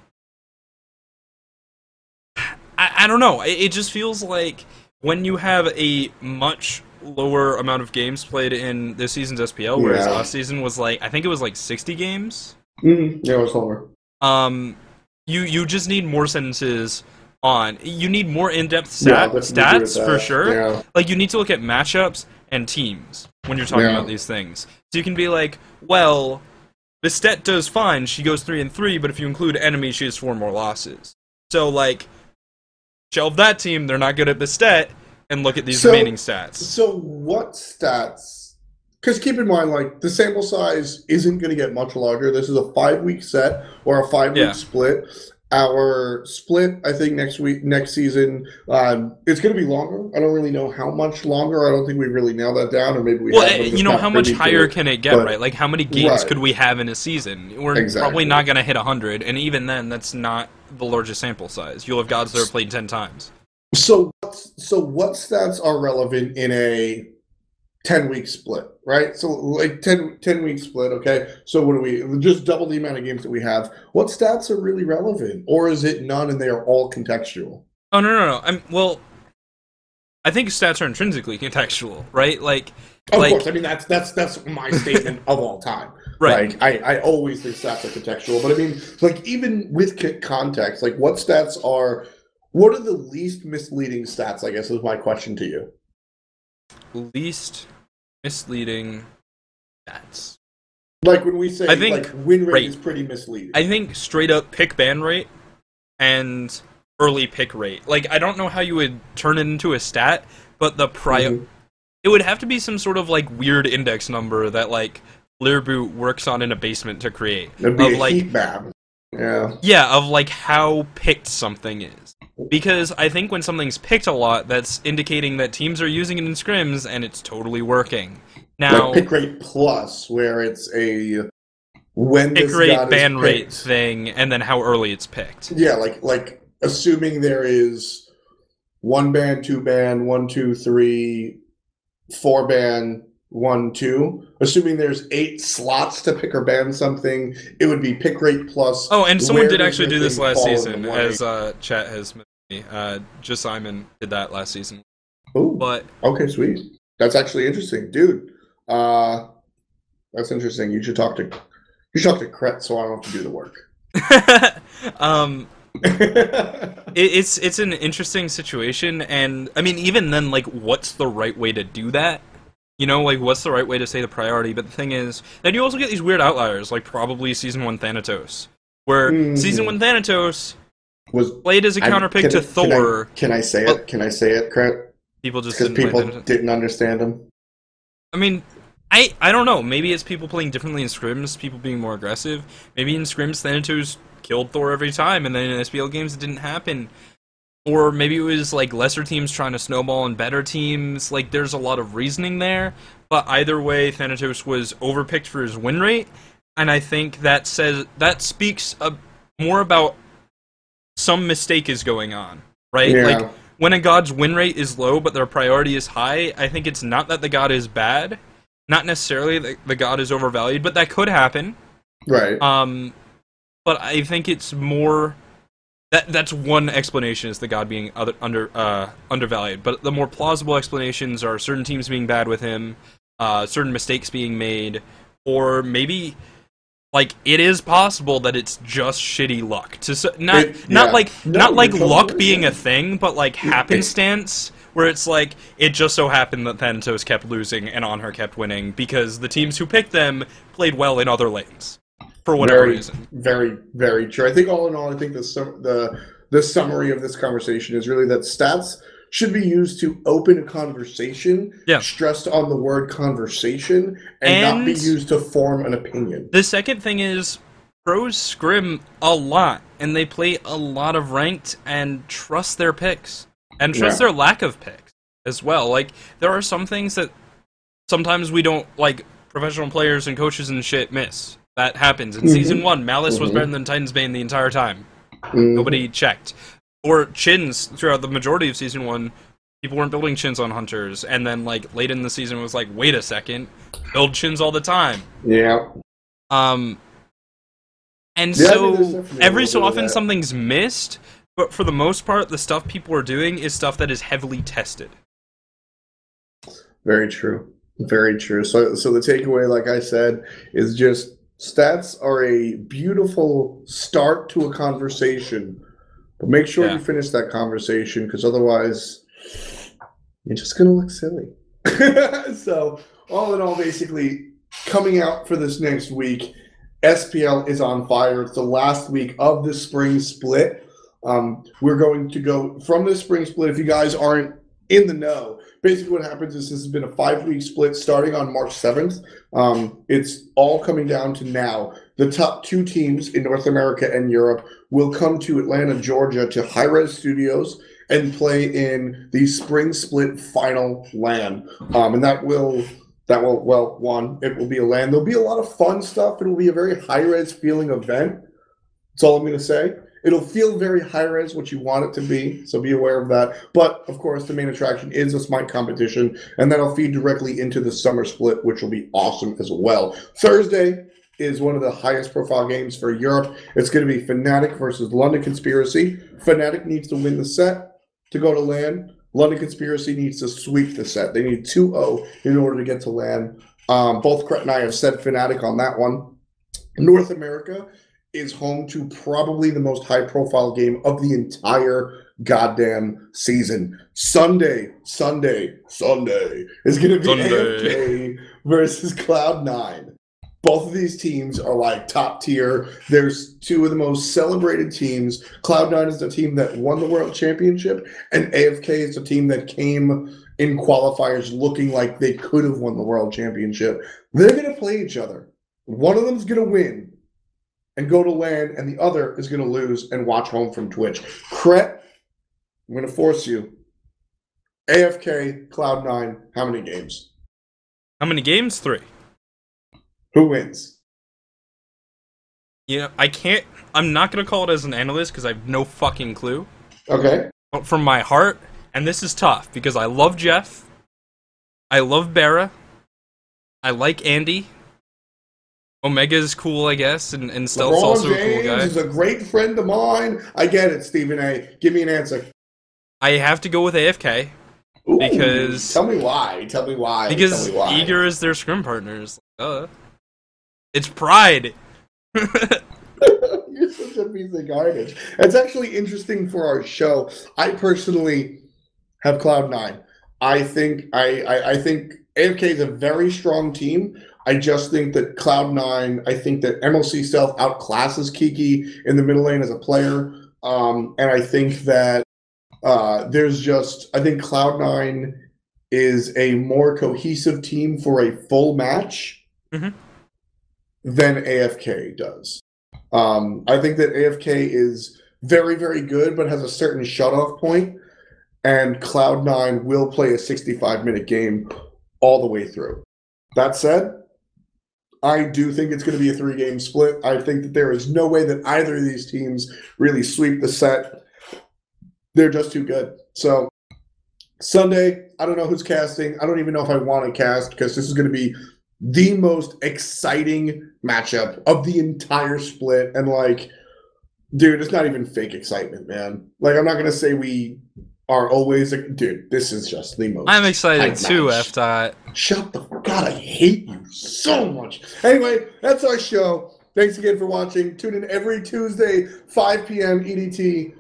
I, I don't know. It, it just feels like when you have a much lower amount of games played in this season's SPL, whereas Yeah. last season was like I think it was like sixty games. Mm, yeah, it was lower. Um, you you just need more sentences on. You need more in depth Yeah, stat, I'll definitely agree with stats for sure. Yeah. Like you need to look at matchups and teams when you're talking Yeah. about these things. So you can be like, well, Bastet does fine. She goes three and three, but if you include enemy, she has four more losses. So like, shelve that team. They're not good at Bastet, and look at these So- remaining stats. So what stats? Because keep in mind, like the sample size isn't going to get much larger. This is a five week set or a five week Yeah. split. Our split, I think next week, next season, um, it's going to be longer. I don't really know how much longer. I don't think we really nailed that down, or maybe we. Well, have, eh, you know, how much higher it. can it get, but- right? Like, how many games Right. could we have in a season? We're Exactly. probably not going to hit 100, and even then, that's not the largest sample size. You'll have gods that are played 10 times. So, so what stats are relevant in a ten week split, right? So, like 10, 10 week split. Okay, so what do we just double the amount of games that we have? What stats are really relevant, or is it none and they are all contextual? Oh, no, no, no. I'm, well, I think stats are intrinsically contextual, right? Like, Of Like- course, I mean that's that's that's my statement of all time. right. Like I, I always think stats are contextual, but I mean, like even with context, like what stats are, what are the least misleading stats? I guess is my question to you. Least misleading stats. Like when we say I think like win rate rate. is pretty misleading. I think straight up pick ban rate and early pick rate. Like I don't know how you would turn it into a stat, but the prior Mhm. it would have to be some sort of like weird index number that like Learboot works on in a basement to create. It'd be of a like heat map. Yeah. yeah, of like how picked something is. Because I think when something's picked a lot, that's indicating that teams are using it in scrims and it's totally working. Now, like pick rate plus, where it's a when pick this rate, ban rate picked. thing, and then how early it's picked. Yeah, like like assuming there is one ban, two ban, one, two, three, four ban, one, two. Assuming there's eight slots to pick or ban something, it would be pick rate plus. Oh, and someone did actually do this last season, as uh, chat has. Uh, just Simon did that last season. Oh, But okay, sweet. That's actually interesting, dude. Uh, that's interesting. You should talk to you should talk to Krett, so I don't have to do the work. um, it, it's it's an interesting situation, and I mean, even then, like, what's the right way to do that? You know, like, what's the right way to say the priority? But the thing is, then you also get these weird outliers, like probably season one Thanatos, where Mhm. season one Thanatos Was played as a counter pick to can I- Thor. Can I, say it? Can I say it, Krett? people just Because play people didn't understand him. I mean, I I don't know. Maybe it's people playing differently in scrims, people being more aggressive. Maybe in scrims, Thanatos killed Thor every time, and then in SPL games it didn't happen. Or maybe it was like lesser teams trying to snowball and better teams. Like there's a lot of reasoning there. But either way, Thanatos was overpicked for his win rate, and I think that says that speaks a, more about some mistake is going on, right? Yeah. Like when a god's win rate is low but their priority is high, I think it's not that the god is bad, not necessarily that the god is overvalued, but that could happen. Right. Um, but I think it's more that that's one explanation is the god being other, under uh, undervalued. But the more plausible explanations are certain teams being bad with him, uh, certain mistakes being made, or maybe like it is possible that it's just shitty luck. To s- not It- not like No, not like you're luck totally being a thing, but like happenstance. Where it's like it just so happened that Thanatos kept losing and Anhur kept winning because the teams who picked them played well in other lanes for whatever very, reason. very, very true. I think all in all, I think the sum- the the summary of this conversation is really that stats should be used to open a conversation, Yeah. stressed on the word conversation, and, not be used to form an opinion. The second thing is pros scrim a lot and they play a lot of ranked and trust their picks and trust Yeah. their lack of picks as well. Like there are some things that sometimes we don't like professional players and coaches and shit miss. That happens. In Mhm. season one, Malice was Mhm. better than Titan's Bane the entire time. Mm, Nobody checked. Or Qin's throughout the majority of season one, people weren't building Qin's on hunters, and then like late in the season was like, wait a second, build Qin's all the time. yeah, Um, and Yeah, so every so bit of often something's missed, but for the most part, the stuff people are doing is stuff that is heavily tested. very true. Very true. So, so the takeaway, like I said, is just stats are a beautiful start to a conversation, but make sure Yeah. you finish that conversation because otherwise, you're just gonna look silly. so all in all, basically coming out for this next week, SPL is on fire. It's the last week of the spring split. Um, we're going to go from the spring split. If you guys aren't in the know, basically what happens is this has been a five week split starting on March 7th. Um, it's all coming down to now. The top two teams in North America and Europe will come to Atlanta, Georgia to Hi-Rez Studios and play in the spring split final LAN. Um, and that will that will well one it will be a LAN. There'll be a lot of fun stuff. It'll be a very Hi-Rez feeling event. That's all I'm to say. It'll feel very Hi-Rez, what you want it to be. So be aware of that. But of course, the main attraction is a Smite competition, and that'll feed directly into the summer split, which will be awesome as well. Thursday is one of the highest profile games for Europe. It's going to be Fnatic versus London Conspiracy. Fnatic needs to win the set to go to LAN. London Conspiracy needs to sweep the set. They need 2 0 in order to get to LAN. Um, both Krett and I have said Fnatic on that one. North America is home to probably the most high profile game of the entire goddamn season. Sunday, Sunday, Sunday is going to be Sunday. AFK versus Cloud9. Both of these teams are like top tier. There's two of the most celebrated teams. Cloud9 is the team that won the world championship, and AFK is the team that came in qualifiers looking like they could have won the world championship. They're going to play each other. One of them's going to win and go to LAN, and the other is going to lose and watch home from Twitch. Krett, I'm going to force you. AFK, Cloud9, how many games? How many games? Three. Who wins? You know, I can't. I'm not gonna call it as an analyst because I have no fucking clue. Okay. But From my heart, and this is tough because I love Jeff. I love Barra. I like Andy. Omega's cool, I guess, and, and Stealth's LeBron also a James cool guy. is a great friend of mine. I get it, Stephen A. Give me an answer. I have to go with AFK Ooh, Because- tell me why. Tell me why. because me why. Eager is their scrim partners. Uh, it's pride. You're such a piece of garbage. It's actually interesting for our show. I personally have Cloud Nine. I think I, I, I think AFK is a very strong team. I just think that Cloud Nine. I think that MLC Stealth outclasses Kiki in the middle lane as a player, um, and I think that uh, there's just I think Cloud Nine is a more cohesive team for a full match Mhm. Than AFK does. Um, I think that AFK is very, very good, but has a certain shut-off point, and Cloud9 will play a 65-minute game all the way through. That said, I do think it's going to be a three-game split. I think that there is no way that either of these teams really sweep the set. They're just too good. So Sunday, I don't know who's casting. I don't even know if I want to cast because this is going to be the most exciting matchup of the entire split. And like, dude, it's not even fake excitement, man. Like, I'm not gonna say we are always, like, dude. This is just the most. I'm excited too. F dot. Shut the God, I hate you so much. Anyway, that's our show. Thanks again for watching. Tune in every Tuesday, 5 p.m. EDT.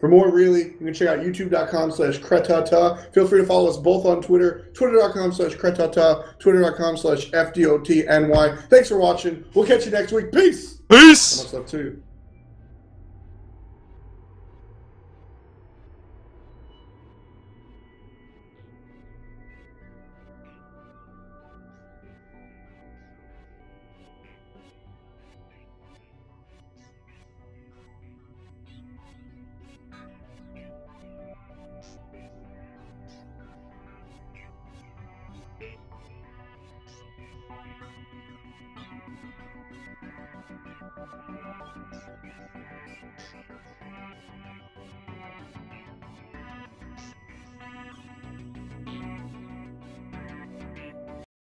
For more, really, you can check out youtube.com slash kretata. Feel free to follow us both on Twitter, twitter.com slash kretata, twitter.com slash FDOTNY. Thanks for watching. We'll catch you next week. Peace. Peace. Much love to you.